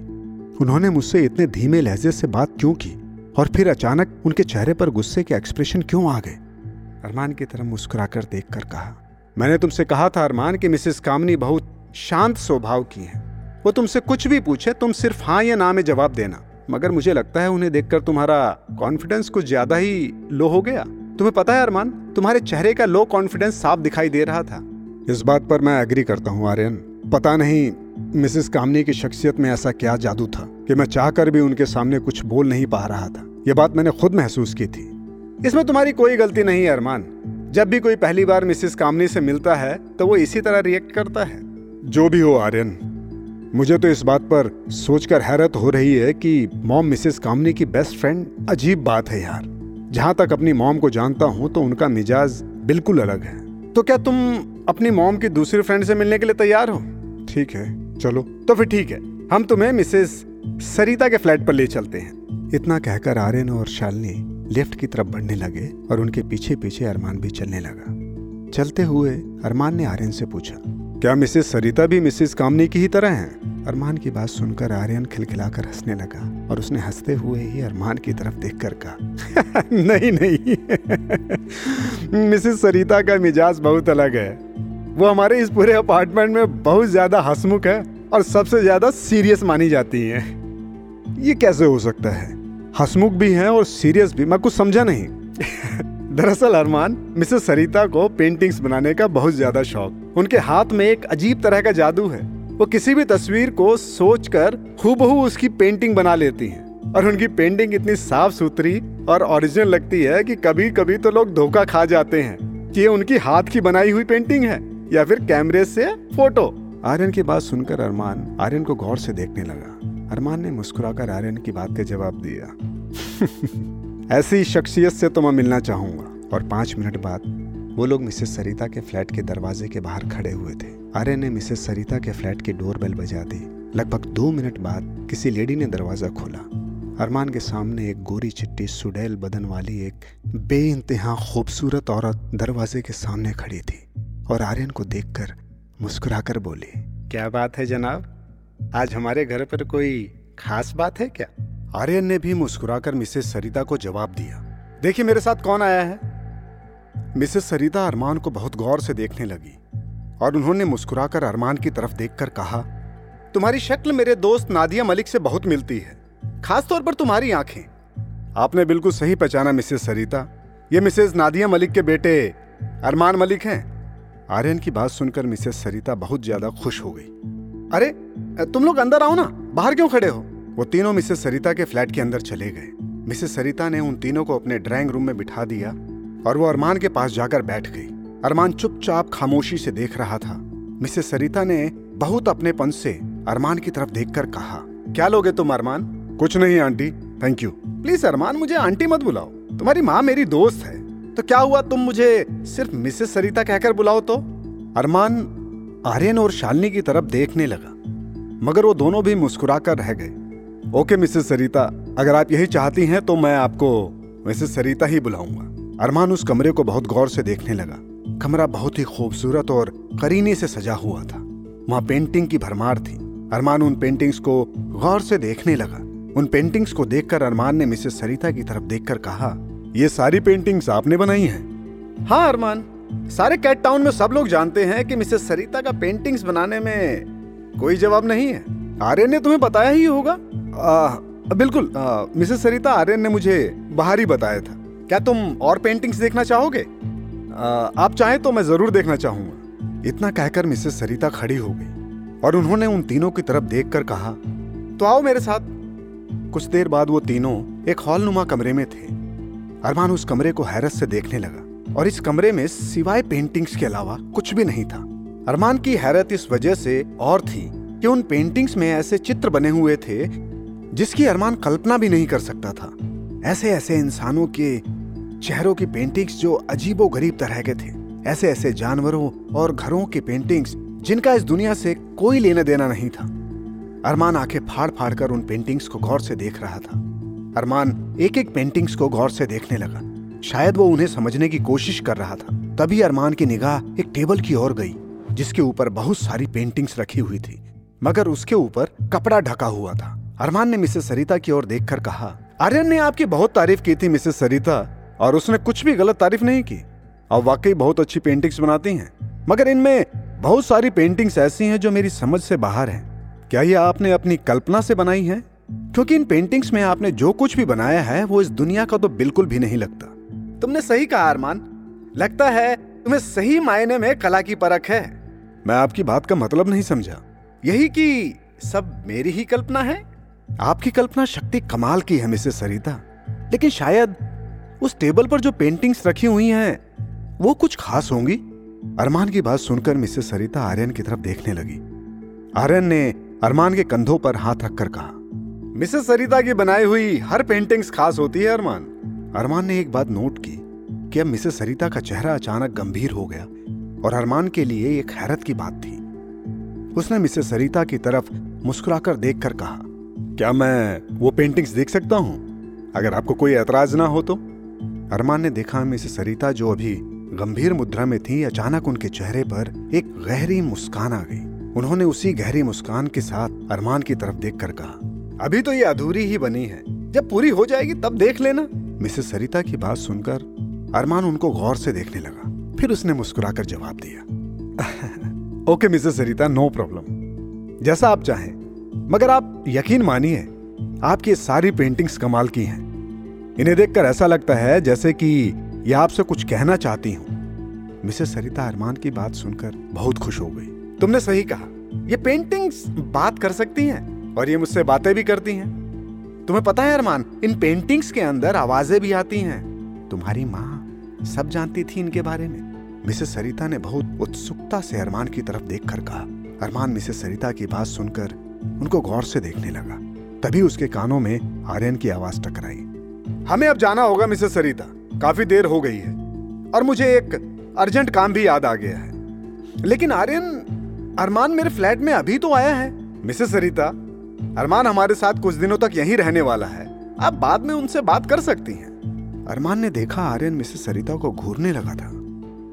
उन्होंने मुझसे इतने धीमे लहजे से बात क्यों की? और फिर अचानक उनके चेहरे पर गुस्से के एक्सप्रेशन क्यों आ गए? अरमान की तरफ़ मुस्कुराकर देखकर कहा, मैंने तुमसे कहा था, अरमान, कि मिसेस कामनी बहुत शांत स्वभाव की है। वो तुमसे कुछ भी पूछे, तुम सिर्फ़ हाँ या ना में जवाब देना। मगर मुझे लगता है उन्हें देखकर तुम्हारा कॉन्फिडेंस कुछ ज़्यादा ही लो हो गया। तुम्हें पता है अरमान तुम्हारे चेहरे का लो कॉन्फिडेंस साफ़ दिखाई दे रहा था। इस बात पर मैं एग्री करता हूँ आर्यन। पता नहीं मिसेस कामनी की शख्सियत में ऐसा क्या जादू था कि मैं चाहकर भी उनके सामने कुछ बोल नहीं पा रहा था। ये बात मैंने खुद महसूस की थी। इसमें तुम्हारी कोई गलती नहीं है अरमान। जब भी कोई पहली बार मिसेस कामनी से मिलता है तो वो इसी तरह रिएक्ट करता है। जो भी हो आर्यन मुझे तो इस बात पर सोचकर हैरत हो रही है कि मॉम मिसेस कामनी की बेस्ट फ्रेंड अजीब बात है यार। जहाँ तक अपनी मॉम को जानता हूँ तो उनका मिजाज बिल्कुल अलग है। तो क्या तुम अपनी मॉम की दूसरी फ्रेंड से मिलने के लिए तैयार हो? ठीक है, चलो। तो फिर ठीक है, हम तुम्हें मिसेस सरिता के फ्लैट पर ले चलते हैं। इतना कहकर आर्यन और शालिनी लिफ्ट की तरफ़ बढ़ने लगे और उनके पीछे पीछे अरमान भी चलने लगा। चलते हुए अरमान ने आर्यन से पूछा क्या मिसेस सरिता भी मिसेस कामनी की ही तरह हैं? अरमान की बात सुनकर आर्यन खिलखिलाकर हंसने लगा और उसने हँसते हुए ही अरमान की तरफ़ देखकर कहा नहीं नहीं। मिसेस सरिता का मिजाज बहुत अलग है। वो हमारे इस पूरे अपार्टमेंट में बहुत ज़्यादा हंसमुख है और सबसे ज़्यादा सीरियस मानी जाती है। ये कैसे हो सकता है? हसमुख भी हैं और सीरियस भी मैं कुछ समझा नहीं। दरअसल अरमान, मिसेस सरिता को पेंटिंग्स बनाने का बहुत ज़्यादा शौक। उनके हाथ में एक अजीब तरह का जादू है। वो किसी भी तस्वीर को सोच कर हूबहू उसकी पेंटिंग बना लेती हैं। और उनकी पेंटिंग इतनी साफ़ सुथरी और ओरिजिनल लगती है कि कभी कभी तो लोग धोखा खा जाते हैं कि ये उनकी हाथ की बनाई हुई पेंटिंग है, या फिर कैमरे से फ़ोटो। आर्यन की बात सुनकर अरमान, आर्यन को गौर से देखने लगा। अरमान ने मुस्कुराकर आर्यन की बात का जवाब दिया। ऐसी शख्सियत से तो मैं मिलना चाहूँगा। और पाँच मिनट बाद, वो लोग मिसेस सरिता के फ्लैट के दरवाजे के बाहर खड़े हुए थे। आर्यन ने मिसेस सरिता के फ्लैट की डोर बेल बजा दी। लगभग दो मिनट बाद, किसी लेडी ने दरवाज़ा खोला। अरमान के सामने एक गोरी चिट्टी, सुडैल बदन वाली एक बे खूबसूरत औरत दरवाजे के सामने खड़ी थी और आर्यन को देखकर मुस्कुराकर बोली, क्या बात है जनाब? आज हमारे घर पर कोई खास बात है क्या? आर्यन ने भी मुस्कुराकर मिसेस सरिता को जवाब दिया। देखिए मेरे साथ कौन आया है? मिसेस सरिता अरमान को बहुत गौर से देखने लगी और उन्होंने मुस्कुराकर अरमान की तरफ़ देखकर कहा, तुम्हारी शक्ल मेरे दोस्त नादिया मलिक से बहुत मिलती है, खासतौर पर तुम्हारी आँखें। आपने बिल्कुल सही पहचाना मिसेस सरिता। ये मिसेस नादिया मलिक के बेटे अरमान मलिक हैं। आर्यन की बात सुनकर मिसेस सरिता बहुत ज़्यादा खुश हो गई। अरे, तुम लोग अंदर आओ ना, बाहर क्यों खड़े हो? वो तीनों मिसेस सरिता के फ्लैट के अंदर चले गए। मिसेस सरिता ने उन तीनों को अपने ड्राइंग रूम में बिठा दिया और वो अरमान के पास जाकर बैठ गई। अरमान चुपचाप खामोशी से देख रहा था। मिसेस सरिता ने बहुत अपनेपन से अरमान की तरफ़ देखकर कहा, क्या लोगे तुम अरमान? कुछ नहीं, aunty. Thank you please Armaan, मुझे आंटी मत बुलाओ। तुम्हारी माँ मेरी दोस्त है। तो क्या हुआ, तुम मुझे सिर्फ़ मिसेस सरिता कहकर बुलाओ तो? अरमान आर्यन और शालिनी की तरफ़ देखने लगा, मगर वो दोनों भी मुस्कुराकर रह गए। Okay, Mrs Sarita. अगर आप यही चाहती हैं तो मैं आपको मिसेस सरिता ही बुलाऊँगा। अरमान उस कमरे को बहुत गौर से देखने लगा। कमरा बहुत ही खूबसूरत और करीने से सजा हुआ था। वहाँ पेंटिंग की भरमार थी। अरमान उन पेंटिंग्स को गौर से देखने लगा। उन पेंटिंग्स को देखकर अरमान ने मिसेस सरिता की तरफ़ देखकर कहा, ये सारी पेंटिंग्स आपने बनाई हैं? हाँ अरमान। सारे कैट टाउन में सब लोग जानते हैं कि मिसेस सरिता का पेंटिंग्स बनाने में कोई जवाब नहीं है। आर्यन ने तुम्हें बताया ही होगा। बिल्कुल मिसेस सरिता आर्यन ने मुझे बाहर ही बताया था। क्या तुम और पेंटिंग्स देखना चाहोगे? आ, आप चाहें तो मैं ज़रूर देखना चाहूँगा। इतना कहकर मिसेस सरिता खड़ी हो गई और उन्होंने उन तीनों की तरफ़ देखकर कहा तो आओ मेरे साथ। कुछ देर बाद वो तीनों एक हॉल नुमा कमरे में थे। अरमान उस कमरे को हैरत से देखने लगा और इस कमरे में सिवाय पेंटिंग्स के अलावा कुछ भी नहीं था। अरमान की हैरत इस वजह से और थी कि उन पेंटिंग्स में ऐसे चित्र बने हुए थे जिसकी अरमान कल्पना भी नहीं कर सकता था। ऐसे ऐसे इंसानों के चेहरों की पेंटिंग्स जो अजीबो गरीब तरह के थे ऐसे ऐसे जानवरों और घरों की पेंटिंग्स जिनका इस दुनिया से कोई लेना देना नहीं था। अरमान आँखें फाड़ फाड़ कर उन पेंटिंग्स को गौर से देख रहा था। अरमान एक एक पेंटिंग्स को गौर से देखने लगा। शायद वो उन्हें समझने की कोशिश कर रहा था। तभी अरमान की निगाह एक टेबल की ओर गई, जिसके ऊपर बहुत सारी पेंटिंग्स रखी हुई थी, मगर उसके ऊपर कपड़ा ढका हुआ था। अरमान ने मिसेस सरिता की ओर देखकर कहा, आर्यन ने आपकी बहुत तारीफ़ की थी, मिसेस सरिता, और उसने कुछ भी गलत तारीफ़ नहीं की। और वाकई बहुत अच्छी पेंटिंग्स बनाती हैं, मगर इनमें बहुत सारी पेंटिंग्स ऐसी हैं जो मेरी समझ से बाहर हैं। क्या ये आपने अपनी कल्पना से बनाई है? क्योंकि इन पेंटिंग्स में आपने जो कुछ भी बनाया है, वो इस दुनिया का तो बिल्कुल भी नहीं लगता। तुमने सही कहा, अरमान। लगता है तुम्हें सही मायने में कला की परख है। मैं आपकी बात का मतलब नहीं समझा। यही कि सब मेरी ही कल्पना है? आपकी कल्पना शक्ति कमाल की है, मिसेस सरिता। लेकिन शायद उस टेबल पर जो पेंटिंग्स रखी हुई हैं, वो कुछ खास होंगी? अरमान की बात सुनकर मिसेस सरिता आर्यन की तरफ़ देखने लगी। आर्यन ने अरमान के कंधों पर हाथ रखकर कहा, मिसेस सरिता की बनाई हुई हर पेंटिंग्स खास होती है, अरमान। अरमान ने एक बात नोट की कि अब मिसेस सरिता का चेहरा अचानक गंभीर हो गया और अरमान के लिए एक हैरत की बात थी। उसने मिसेस सरिता की तरफ़ मुस्कुराकर देखकर कहा क्या मैं वो पेंटिंग्स देख सकता हूँ? अगर आपको कोई ऐतराज ना हो तो? अरमान ने देखा मिसेस सरिता जो अभी गंभीर मुद्रा में थी, अचानक उनके चेहरे पर एक गहरी मुस्कान आ गई। उन्होंने उसी गहरी मुस्कान के साथ अरमान की तरफ़ देखकर कहा, अभी तो ये अधूरी ही बनी है। जब पूरी हो जाएगी तब देख लेना। मिसेस सरिता की बात सुनकर अरमान उनको गौर से देखने लगा। फिर उसने मुस्कुराकर जवाब दिया, okay Mrs Sarita, no problem. जैसा आप चाहें। मगर आप यकीन मानिए, आपकी सारी पेंटिंग्स कमाल की हैं। इन्हें देखकर ऐसा लगता है जैसे कि ये आपसे कुछ कहना चाहती हूँ। मिसेस सरिता अरमान की बात सुनकर बहुत खुश हो गई। तुमने सही कहा, ये पेंटिंग्स बात कर सकती हैं और ये मुझसे बातें भी करती हैं। तुम्हें पता है अरमान, इन पेंटिंग्स के अंदर आवाज़ें भी आती हैं। तुम्हारी माँ सब जानती थी इनके बारे में। मिसेस सरिता ने बहुत उत्सुकता से अरमान की तरफ़ देखकर कहा। अरमान, मिसेस सरिता की बात सुनकर उनको गौर से देखने लगा। तभी उसके कानों में आर्यन की आवाज़ टकराई। हमें अब जाना होगा, मिसेस सरिता। काफ़ी देर हो गई है और मुझे एक अर्जेंट काम भी याद आ गया है। लेकिन आर्यन, अरमान मेरे फ्लैट में अभी तो आया है। मिसेस सरिता, अरमान हमारे साथ कुछ दिनों तक यहीं रहने वाला है। आप बाद में उनसे बात कर सकती हैं। अरमान ने देखा आर्यन मिसेस सरिता को घूरने लगा था।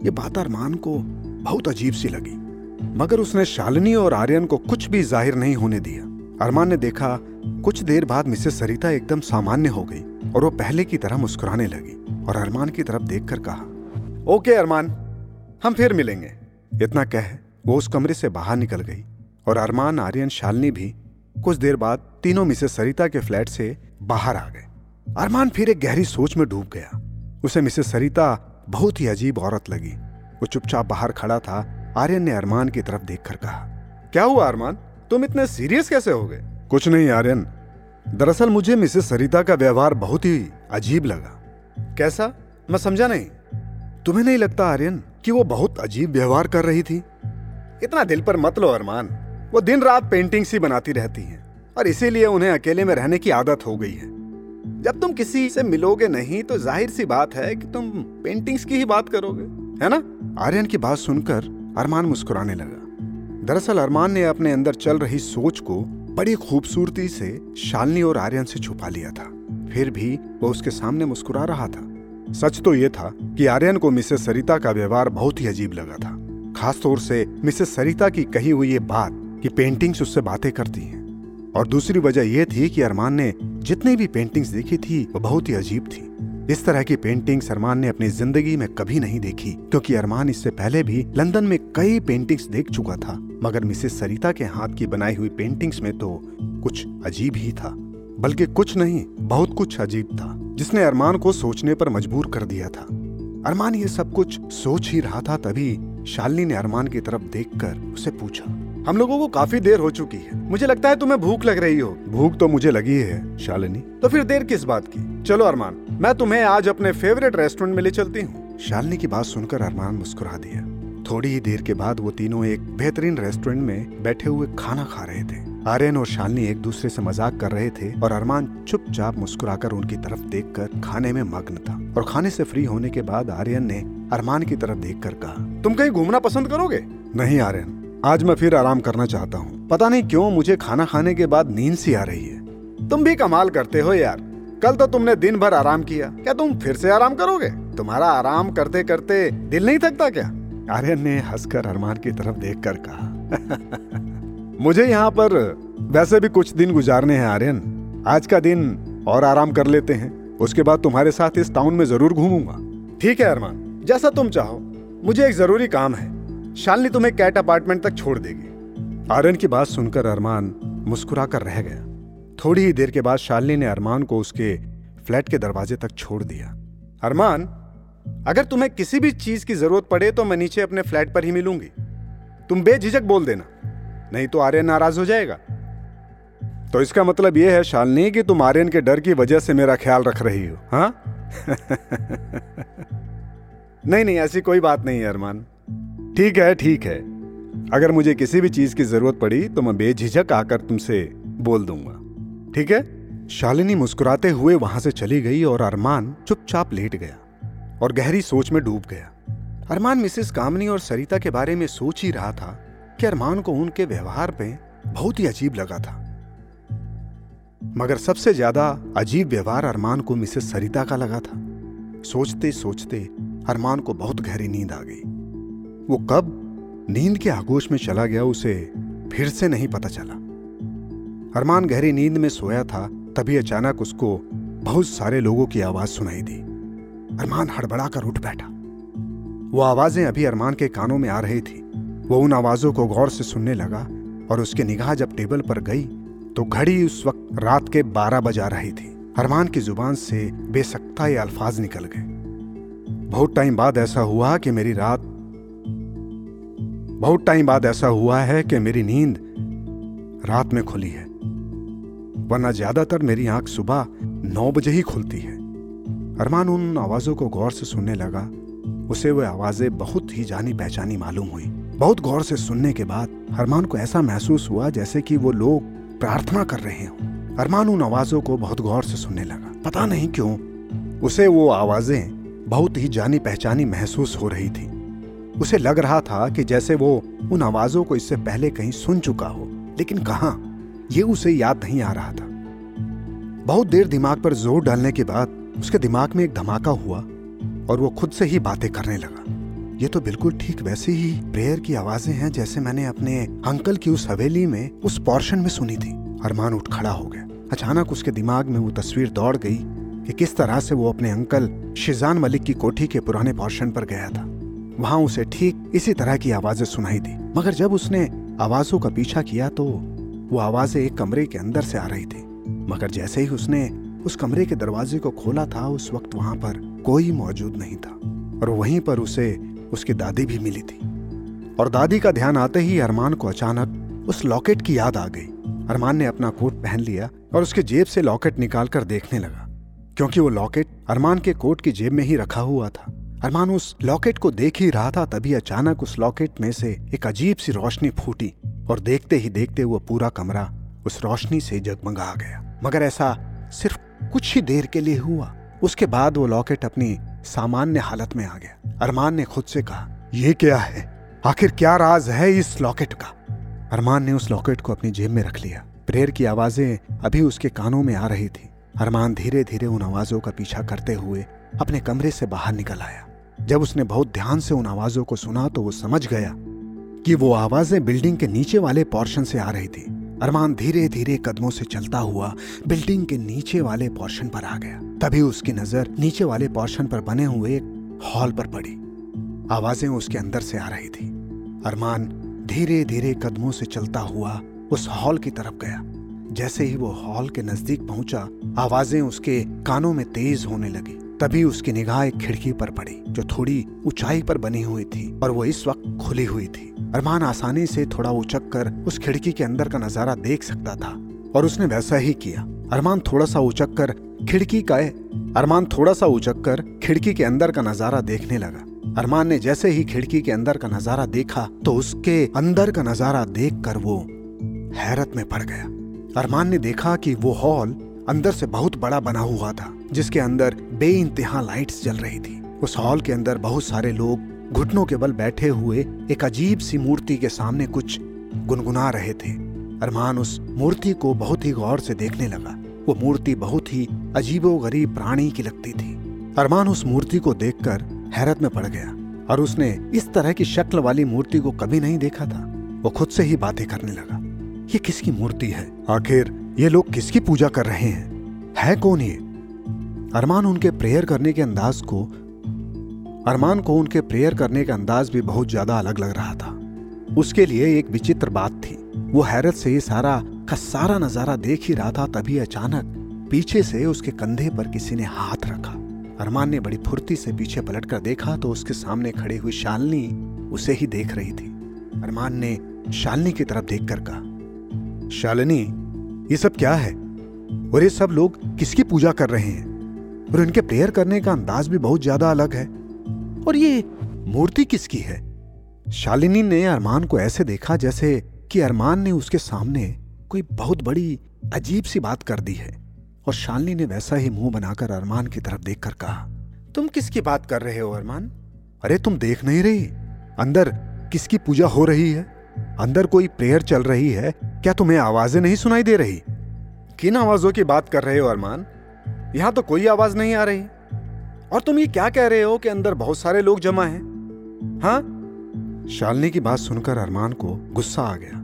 ये बात अरमान को बहुत अजीब सी लगी। मगर उसने शालिनी और आर्यन को कुछ भी ज़ाहिर नहीं होने दिया। अरमान ने देखा, कुछ देर बाद मिसेस सरिता एकदम सामान्य हो गई और वो पहले की तरह मुस्कुराने लगी और अरमान की तरफ़ देखकर कहा, ओके अरमान, हम फिर मिलेंगे। इतना कह, वो उस कमरे से बाहर निकल गई और अरमान, आर्यन, शालिनी भी कुछ देर बाद तीनों मिसेस सरिता के फ्लैट से बाहर आ गए। अरमान फिर एक गहरी सोच में डूब गया। उसे मिसेस सरिता बहुत ही अजीब औरत लगी। वो चुपचाप बाहर खड़ा था आर्यन ने अरमान की तरफ़ देखकर कहा, क्या हुआ अरमान? तुम इतने सीरियस कैसे हो गए? कुछ नहीं आर्यन। दरअसल मुझे मिसेस सरिता का व्यवहार बहुत ही अजीब लगा। कैसा? मैं समझा नहीं। तुम्हें नहीं लगता आर्यन कि वो बहुत अजीब व्यवहार कर रही थी? इतना दिल पर मत लो अरमान। वो दिन रात पेंटिंग्स ही बनाती रहती हैं और इसीलिए उन्हें अकेले में रहने की आदत हो गई है। जब तुम किसी से मिलोगे नहीं तो ज़ाहिर सी बात है कि तुम पेंटिंग्स की ही बात करोगे, है ना? आर्यन की बात सुनकर अरमान मुस्कुराने लगा। दरअसल अरमान ने अपने अंदर चल रही सोच को बड़ी खूबसूरती से शालनी और आर्यन से छुपा लिया था। फिर भी वो उसके सामने मुस्कुरा रहा था। सच तो ये था कि आर्यन को मिसेस सरिता का व्यवहार बहुत ही अजीब लगा था। खासतौर से मिसेस सरिता की कही हुई ये बात कि पेंटिंग्स उससे बातें करती हैं। और दूसरी वजह यह थी कि अरमान ने जितनी भी पेंटिंग्स देखी थी, वो बहुत ही अजीब थी। इस तरह की पेंटिंग्स अरमान ने अपनी ज़िंदगी में कभी नहीं देखी, क्योंकि अरमान इससे पहले भी लंदन में कई पेंटिंग्स देख चुका था। मगर मिसेस सरिता के हाथ की बनाई हुई पेंटिंग्स में तो कुछ अजीब ही था, बल्कि कुछ नहीं, बहुत कुछ अजीब था, जिसने अरमान को सोचने पर मजबूर कर दिया था। अरमान ये सब कुछ सोच ही रहा था, तभी शालिनी ने अरमान की तरफ़ देखकर उसे पूछा, हम लोगों को काफ़ी देर हो चुकी है, मुझे लगता है तुम्हें भूख लग रही हो? भूख तो मुझे लगी है, शालिनी। तो फिर देर किस बात की? चलो अरमान मैं तुम्हें आज अपने फेवरेट रेस्टोरेंट में ले चलती हूँ। शालिनी की बात सुनकर अरमान मुस्कुरा दिया। थोड़ी ही देर के बाद वो तीनों एक बेहतरीन रेस्टोरेंट में बैठे हुए खाना खा रहे थे। आर्यन और शालिनी एक दूसरे से मज़ाक कर रहे थे और अरमान चुपचाप मुस्कुराकर उनकी तरफ़ देखकर खाने में मग्न था। और खाने से फ्री होने के बाद आर्यन ने अरमान की तरफ़ देखकर कहा, तुम कहीं घूमना पसंद करोगे? नहीं आर्यन, आज मैं फिर आराम करना चाहता हूँ। पता नहीं क्यों मुझे खाना खाने के बाद नींद सी आ रही है। तुम भी कमाल करते हो यार। कल तो तुमने दिन भर आराम किया। क्या तुम फिर से आराम करोगे? तुम्हारा आराम करते करते दिल नहीं थकता क्या? आर्यन ने हंसकर अरमान की तरफ़ देख कर कहा, मुझे यहाँ पर वैसे भी कुछ दिन गुजारने हैं आर्यन। आज का दिन और आराम कर लेते हैं। उसके बाद तुम्हारे साथ इस टाउन में ज़रूर घूमूँगा। ठीक है अरमान, जैसा तुम चाहो। मुझे एक ज़रूरी काम है। शालिनी तुम्हें कैट अपार्टमेंट तक छोड़ देगी। आर्यन की बात सुनकर अरमान मुस्कुरा कर रह गया। थोड़ी ही देर के बाद शालिनी ने अरमान को उसके फ्लैट के दरवाजे तक छोड़ दिया। अरमान, अगर तुम्हें किसी भी चीज़ की ज़रूरत पड़े तो मैं नीचे अपने फ्लैट पर ही मिलूँगी। तुम बेझिझक बोल देना, नहीं तो आर्यन नाराज़ हो जाएगा। तो इसका मतलब यह है शालिनी कि तुम आर्यन के डर की वजह से मेरा ख्याल रख रही हो हाँ? नहीं नहीं, ऐसी कोई बात नहीं है अरमान। ठीक है ठीक है। अगर मुझे किसी भी चीज़ की ज़रूरत पड़ी तो मैं बेझिझक आकर तुमसे बोल दूँगा। ठीक है? शालिनी मुस्कुराते हुए वहाँ से चली गई और अरमान चुपचाप लेट गया और गहरी सोच में डूब गया। अरमान मिसेस कामनी और सरिता के बारे में सोच ही रहा था कि अरमान को उनके व्यवहार पे बहुत ही अजीब लगा था। मगर सबसे ज़्यादा अजीब व्यवहार अरमान को मिसेस सरिता का लगा था। सोचते सोचते अरमान को बहुत गहरी नींद आ गई। वो कब नींद के आगोश में चला गया उसे फिर से नहीं पता चला। अरमान गहरी नींद में सोया था, तभी अचानक उसको बहुत सारे लोगों की आवाज़ सुनाई दी। अरमान हड़बड़ा कर उठ बैठा। वो आवाज़ें अभी अरमान के कानों में आ रही थी। वो उन आवाजों को गौर से सुनने लगा और उसकी निगाह जब टेबल पर गई तो घड़ी उस वक्त रात के बारह बजा रही थी। अरमान की ज़ुबान से बेसकता ये अल्फाज निकल गए। बहुत टाइम बाद ऐसा हुआ कि मेरी रात, बहुत टाइम बाद ऐसा हुआ है कि मेरी नींद रात में खुली है। वरना ज़्यादातर मेरी आँख सुबह नौ बजे ही खुलती है। अरमान उन आवाजों को गौर से सुनने लगा। उसे वह आवाज़ें बहुत ही जानी पहचानी मालूम हुई। बहुत गौर से सुनने के बाद अरमान को ऐसा महसूस हुआ जैसे कि वो लोग प्रार्थना कर रहे हो। अरमान उन आवाजों को बहुत गौर से सुनने लगा। पता नहीं क्यों, उसे वो आवाज़ें बहुत ही जानी पहचानी महसूस हो रही थी। उसे लग रहा था कि जैसे वो उन आवाजों को इससे पहले कहीं सुन चुका हो। लेकिन कहा? ये उसे याद नहीं आ रहा था। बहुत देर दिमाग पर ज़ोर डालने के बाद उसके दिमाग में एक धमाका हुआ और वो खुद से ही बातें करने लगा। ये तो बिल्कुल ठीक वैसे ही प्रेयर की आवाज़ें हैं जैसे मैंने अपने अंकल की उस हवेली में उस पोर्शन में सुनी थी। अरमान उठ खड़ा हो गया। अचानक उसके दिमाग में वो तस्वीर दौड़ गई कि किस तरह से वो अपने अंकल शिजान मलिक की कोठी के पुराने पोर्शन पर गया था। वहाँ उसे ठीक इसी तरह की आवाज़ें सुनाई दी। मगर जब उसने आवाजों का पीछा किया तो वो आवाज़ें एक कमरे के अंदर से आ रही थी। मगर जैसे ही उसने उस कमरे के दरवाजे को खोला था, उस वक्त वहाँ पर कोई मौजूद नहीं था। और वहीं पर उसे उसकी दादी भी मिली थी। और दादी का ध्यान आते ही अरमान को अचानक उस लॉकेट की याद आ गई। अरमान ने अपना कोट पहन लिया और उसके जेब से लॉकेट निकालकर देखने लगा, क्योंकि वो लॉकेट अरमान के कोट की जेब में ही रखा हुआ था। अरमान उस लॉकेट को देख ही रहा था, तभी अचानक उस लॉकेट में से एक अजीब सी रोशनी फूटी और देखते ही देखते वो पूरा कमरा उस रोशनी से जगमगा गया। मगर ऐसा सिर्फ़ कुछ ही देर के लिए हुआ। उसके बाद वो लॉकेट अपनी सामान्य हालत में आ गया। अरमान ने खुद से कहा यह क्या है? आखिर क्या राज है इस लॉकेट का? अरमान ने उस लॉकेट को अपनी जेब में रख लिया। प्रेयर की आवाज़ें अभी उसके कानों में आ रही थी। अरमान धीरे धीरे उन आवाजों का पीछा करते हुए अपने कमरे से बाहर निकल आया। जब उसने बहुत ध्यान से उन आवाजों को सुना तो वो समझ गया कि वो आवाज़ें बिल्डिंग के नीचे वाले पोर्शन से आ रही थी। अरमान धीरे धीरे कदमों से चलता हुआ बिल्डिंग के नीचे वाले पोर्शन पर आ गया। तभी उसकी नज़र नीचे वाले पोर्शन पर बने हुए एक हॉल पर पड़ी। आवाज़ें उसके अंदर से आ रही थी। अरमान धीरे धीरे कदमों से चलता हुआ उस हॉल की तरफ़ गया। जैसे ही वो हॉल के नज़दीक पहुँचा, आवाज़ें उसके कानों में तेज होने लगी। तभी उसकी निगाह एक खिड़की पर पड़ी, जो थोड़ी ऊंचाई पर बनी हुई थी, और वो इस वक्त खुली हुई थी। अरमान आसानी से थोड़ा उचक कर उस खिड़की के अंदर का नज़ारा देख सकता था, और उसने वैसा ही किया। अरमान थोड़ा सा उचक कर खिड़की का अरमान थोड़ा सा उचक कर खिड़की के अंदर का नज़ारा देखने लगा। अरमान ने जैसे ही खिड़की के अंदर का नज़ारा देखा तो उसके अंदर का नज़ारा देख वो हैरत में पड़ गया। अरमान ने देखा कि वो हॉल अंदर से बहुत बड़ा बना हुआ था, जिसके अंदर बे इंतहा लाइट्स जल रही थी। उस हॉल के अंदर बहुत सारे लोग घुटनों के बल बैठे हुए एक अजीब सी मूर्ति के सामने कुछ गुनगुना रहे थे। अरमान उस मूर्ति को बहुत ही गौर से देखने लगा। वो मूर्ति बहुत ही अजीबो गरीब प्राणी की लगती थी। अरमान उस मूर्ति को देखकर हैरत में पड़ गया और उसने इस तरह की शक्ल वाली मूर्ति को कभी नहीं देखा था। वो खुद से ही बातें करने लगा, ये किसकी मूर्ति है? आखिर ये लोग किसकी पूजा कर रहे हैं? है कौन ये? अरमान उनके प्रेयर करने के अंदाज को, अरमान को उनके प्रेयर करने का अंदाज भी बहुत ज़्यादा अलग लग रहा था। उसके लिए एक विचित्र बात थी। वो हैरत से ये सारा का सारा नज़ारा देख ही रहा था, तभी अचानक पीछे से उसके कंधे पर किसी ने हाथ रखा। अरमान ने बड़ी फुर्ती से पीछे पलटकर देखा तो उसके सामने खड़ी हुई शालनी उसे ही देख रही थी। अरमान ने शालनी की तरफ़ देखकर कहा, शालिनी ये सब क्या है? और ये सब लोग किसकी पूजा कर रहे हैं? और इनके प्रेयर करने का अंदाज भी बहुत ज़्यादा अलग है। और ये मूर्ति किसकी है? शालिनी ने अरमान को ऐसे देखा जैसे कि अरमान ने उसके सामने कोई बहुत बड़ी अजीब सी बात कर दी है। और शालिनी ने वैसा ही मुँह बनाकर अरमान की तरफ़ देखकर कहा, तुम किसकी बात कर रहे हो अरमान? अरे तुम देख नहीं रही? अंदर किसकी पूजा हो रही है? अंदर कोई प्रेयर चल रही है? क्या तुम्हें आवाज़ें नहीं सुनाई दे रही? किन आवाजों की बात कर रहे हो अरमान? यहाँ तो कोई आवाज़ नहीं आ रही। और तुम ये क्या कह रहे हो कि अंदर बहुत सारे लोग जमा हैं? हाँ? शालिनी की बात सुनकर अरमान को गुस्सा आ गया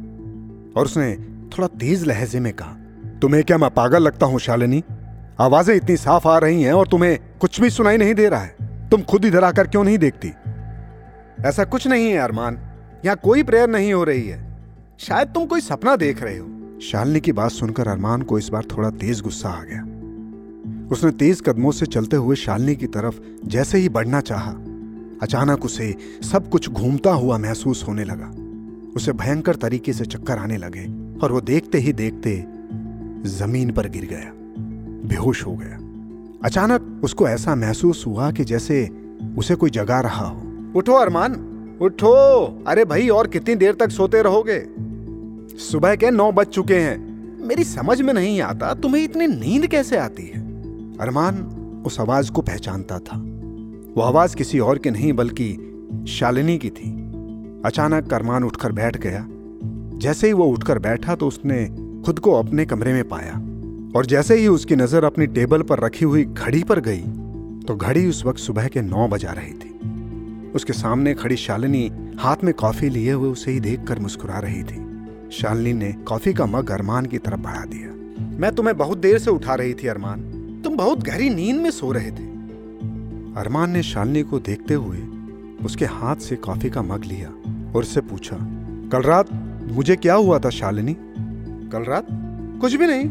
और उसने थोड़ा तेज लहजे में कहा, तुम्हें क्या मैं पागल लगता हूँ शालिनी? आवाज़ें इतनी साफ़ आ रही हैं और तुम्हें कुछ भी सुनाई नहीं दे रहा है। तुम खुद इधर आकर क्यों नहीं देखती? ऐसा कुछ नहीं है अरमान। यहाँ कोई प्रेयर नहीं हो रही है। शायद तुम कोई सपना देख रहे हो। शालिनी की बात सुनकर अरमान को इस बार थोड़ा तेज गुस्सा आ गया। उसने तेज कदमों से चलते हुए शालिनी की तरफ़ जैसे ही बढ़ना चाहा अचानक उसे सब कुछ घूमता हुआ महसूस होने लगा। उसे भयंकर तरीके से चक्कर आने लगे और वो देखते ही देखते ज़मीन पर गिर गया बेहोश हो गया। अचानक उसको ऐसा महसूस हुआ कि जैसे उसे कोई जगा रहा हो। उठो अरमान। उठो। अरे भाई, और कितनी देर तक सोते रहोगे? सुबह के नौ बज चुके हैं। मेरी समझ में नहीं आता, तुम्हें इतनी नींद कैसे आती है? अरमान उस आवाज़ को पहचानता था। वो आवाज़ किसी और की नहीं, बल्कि शालिनी की थी। अचानक अरमान उठकर बैठ गया। जैसे ही वो उठकर बैठा तो उसने खुद को अपने कमरे में पाया। और जैसे ही उसकी नज़र अपनी टेबल पर रखी हुई घड़ी पर गई तो घड़ी उस वक्त सुबह के नौ बजा रही थी। उसके सामने खड़ी शालिनी हाथ में कॉफ़ी लिए हुए उसे ही देखकर मुस्कुरा रही थी। शालिनी ने कॉफ़ी का मग अरमान की तरफ़ बढ़ा दिया। मैं तुम्हें बहुत देर से उठा रही थी, अरमान। तुम बहुत गहरी नींद में सो रहे थे। अरमान ने शालिनी को देखते हुए उसके हाथ से कॉफ़ी का मग लिया और उससे पूछा, कल रात मुझे क्या हुआ था, शालिनी? कल रात? कुछ भी नहीं।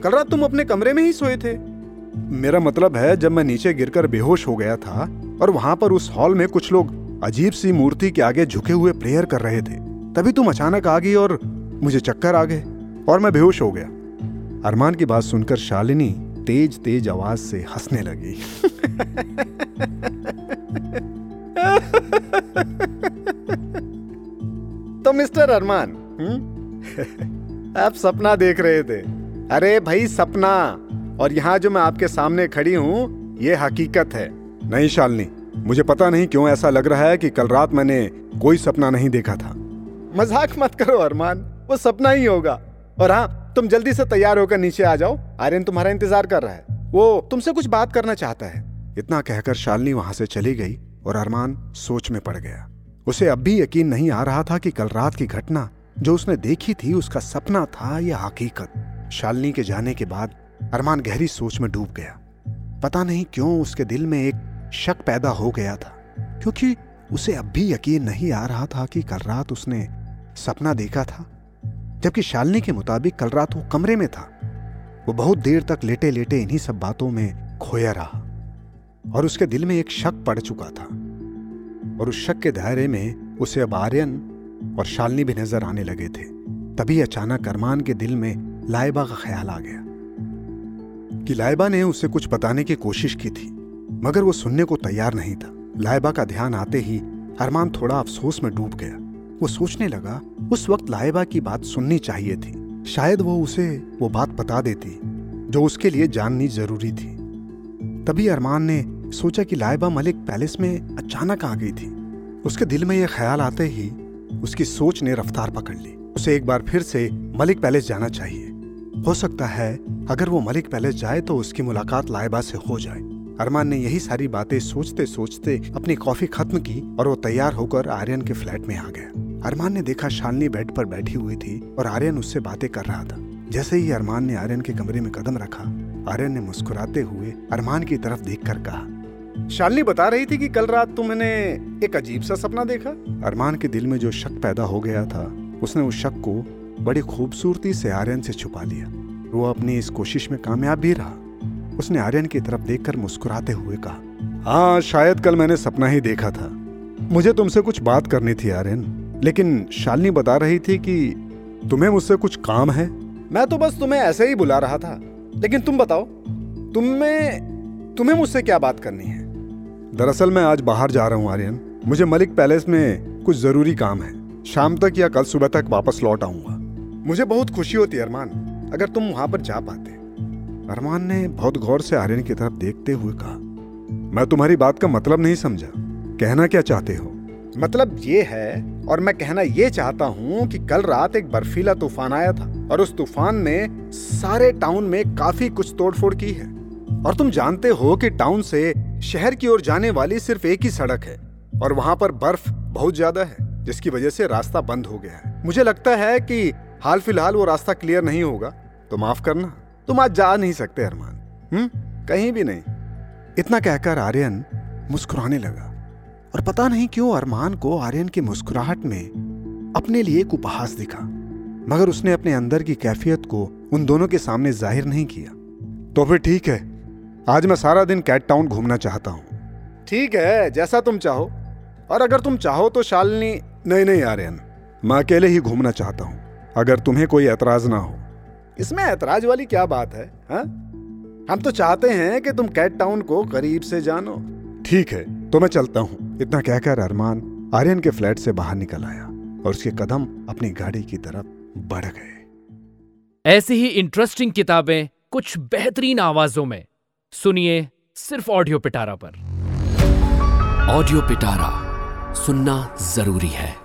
कल रात तुम अपने कमरे में ही सोए थे। मेरा मतलब है, जब मैं नीचे गिरकर बेहोश हो गया था और वहाँ पर उस हॉल में कुछ लोग अजीब सी मूर्ति के आगे झुके हुए प्रेयर कर रहे थे, तभी तुम अचानक आ गई और मुझे चक्कर आ गए और मैं बेहोश हो गया। अरमान की बात सुनकर शालिनी तेज तेज आवाज़ से हंसने लगी। तो मिस्टर अरमान हम्म? आप सपना देख रहे थे। अरे भाई, सपना। और यहाँ जो मैं आपके सामने खड़ी हूँ, ये हकीकत है। नहीं, शालनी, मुझे पता नहीं क्यों ऐसा लग रहा है कि कल रात मैंने कोई सपना नहीं देखा था। मज़ाक मत करो, अरमान, वो सपना ही होगा। और हाँ तुम जल्दी से तैयार होकर नीचे आ जाओ। आर्यन तुम्हारा इंतज़ार कर रहा है। वो तुमसे कुछ बात करना चाहता है। इतना कहकर शालनी वहाँ से चली गई और अरमान सोच में पड़ गया। उसे अब भी यकीन नहीं आ रहा था कि कल रात की घटना जो उसने देखी थी, उसका सपना था या हकीकत। शालनी के जाने के बाद अरमान गहरी सोच में डूब गया। पता नहीं क्यों उसके दिल में एक शक पैदा हो गया था, क्योंकि उसे अब भी यकीन नहीं आ रहा था कि कल रात उसने सपना देखा था, जबकि शालनी के मुताबिक कल रात वो कमरे में था। वो बहुत देर तक लेटे लेटे इन्हीं सब बातों में खोया रहा, और उसके दिल में एक शक पड़ चुका था, और उस शक के दायरे में उसे अब आर्यन और शालनी भी नज़र आने लगे थे। तभी अचानक अरमान के दिल में लाइबा का ख्याल आ गया। कि लाइबा ने उसे कुछ बताने की कोशिश की थी, मगर वो सुनने को तैयार नहीं था। लाइबा का ध्यान आते ही अरमान थोड़ा अफसोस में डूब गया। वो सोचने लगा, उस वक्त लाइबा की बात सुननी चाहिए थी। शायद वो उसे वो बात बता देती, जो उसके लिए जाननी ज़रूरी थी। तभी अरमान ने सोचा कि लाइबा मलिक पैलेस में अचानक आ गई थी। उसके दिल में यह ख्याल आते ही उसकी सोच ने रफ्तार पकड़ ली। उसे एक बार फिर से मलिक पैलेस जाना चाहिए। हो सकता है अगर वो मलिक पैलेस जाए तो उसकी मुलाकात लाइबा से हो जाए। अरमान ने यही सारी बातें सोचते सोचते अपनी कॉफ़ी खत्म की और वो तैयार होकर आर्यन के फ्लैट में आ गया। अरमान ने देखा शालनी बेड पर बैठी हुई थी और आर्यन उससे बातें कर रहा था। जैसे ही अरमान ने आर्यन के कमरे में कदम रखा, आर्यन ने मुस्कुराते हुए अरमान की तरफ़ देखकर कहा, शालनी बता रही थी कि कल रात तुमने एक अजीब सा सपना देखा? अरमान के दिल में जो शक पैदा हो गया था, उसने उस शक को बड़ी खूबसूरती से आर्यन से छुपा लिया। वो अपनी इस कोशिश में कामयाब भी रहा। उसने आर्यन की तरफ़ देखकर मुस्कुराते हुए कहा हाँ शायद कल मैंने सपना ही देखा था। मुझे तुमसे कुछ बात करनी थी आर्यन। लेकिन शालनी बता रही थी कि तुम्हें मुझसे कुछ काम है। मैं तो बस तुम्हें ऐसे ही बुला रहा था। लेकिन तुम बताओ तुम्हें तुम्हें मुझसे क्या बात करनी है? दरअसल मैं आज बाहर जा रहा हूँ आर्यन। मुझे मलिक पैलेस में कुछ ज़रूरी काम है। शाम तक या कल सुबह तक वापस लौट आऊँगा। मुझे बहुत खुशी होती अरमान। अगर तुम वहाँ पर जा पाते। अरमान ने बहुत गौर से आर्यन की तरफ़ देखते हुए कहा, मैं तुम्हारी बात का मतलब नहीं समझा। कहना क्या चाहते हो? मतलब ये है, और मैं कहना ये चाहता हूँ कि कल रात एक बर्फीला तूफ़ान आया था, और उस तूफ़ान ने सारे टाउन में काफ़ी कुछ तोड़फोड़ की है। और तुम जानते हो कि टाउन से शहर की ओर जाने वाली सिर्फ़ एक ही सड़क है, और वहाँ पर बर्फ़ बहुत ज़्यादा है, जिसकी वजह से रास्ता बंद हो गया है। मुझे लगता है कि हाल फ़िलहाल वो रास्ता क्लियर नहीं होगा तो माफ़ करना। तुम आज जा नहीं सकते, अरमान। हम्म? कहीं भी नहीं। इतना कहकर आर्यन मुस्कुराने लगा। और पता नहीं क्यों अरमान को आर्यन की मुस्कुराहट में अपने लिए एक उपहास दिखा। मगर उसने अपने अंदर की कैफियत को उन दोनों के सामने ज़ाहिर नहीं किया। तो फिर ठीक है। आज मैं सारा दिन कैट टाउन घूमना चाहता हूँ। ठीक है, जैसा तुम चाहो। और अगर तुम चाहो तो शालिनी नहीं नहीं, आर्यन। मैं अकेले ही घूमना चाहता हूँ। अगर तुम्हें कोई एतराज़ ना हो। इसमें ऐतराज वाली क्या बात है हा? हम तो चाहते हैं कि तुम कैट टाउन को करीब से जानो। ठीक है तो मैं चलता हूँ। इतना कहकर अरमान आर्यन के फ्लैट से बाहर निकल आया और उसके कदम अपनी गाड़ी की तरफ़ बढ़ गए। ऐसी ही इंटरेस्टिंग किताबें कुछ बेहतरीन आवाजों में। सुनिए सिर्फ़ ऑडियो पिटारा पर। ऑडियो पिटारा सुनना ज़रूरी है।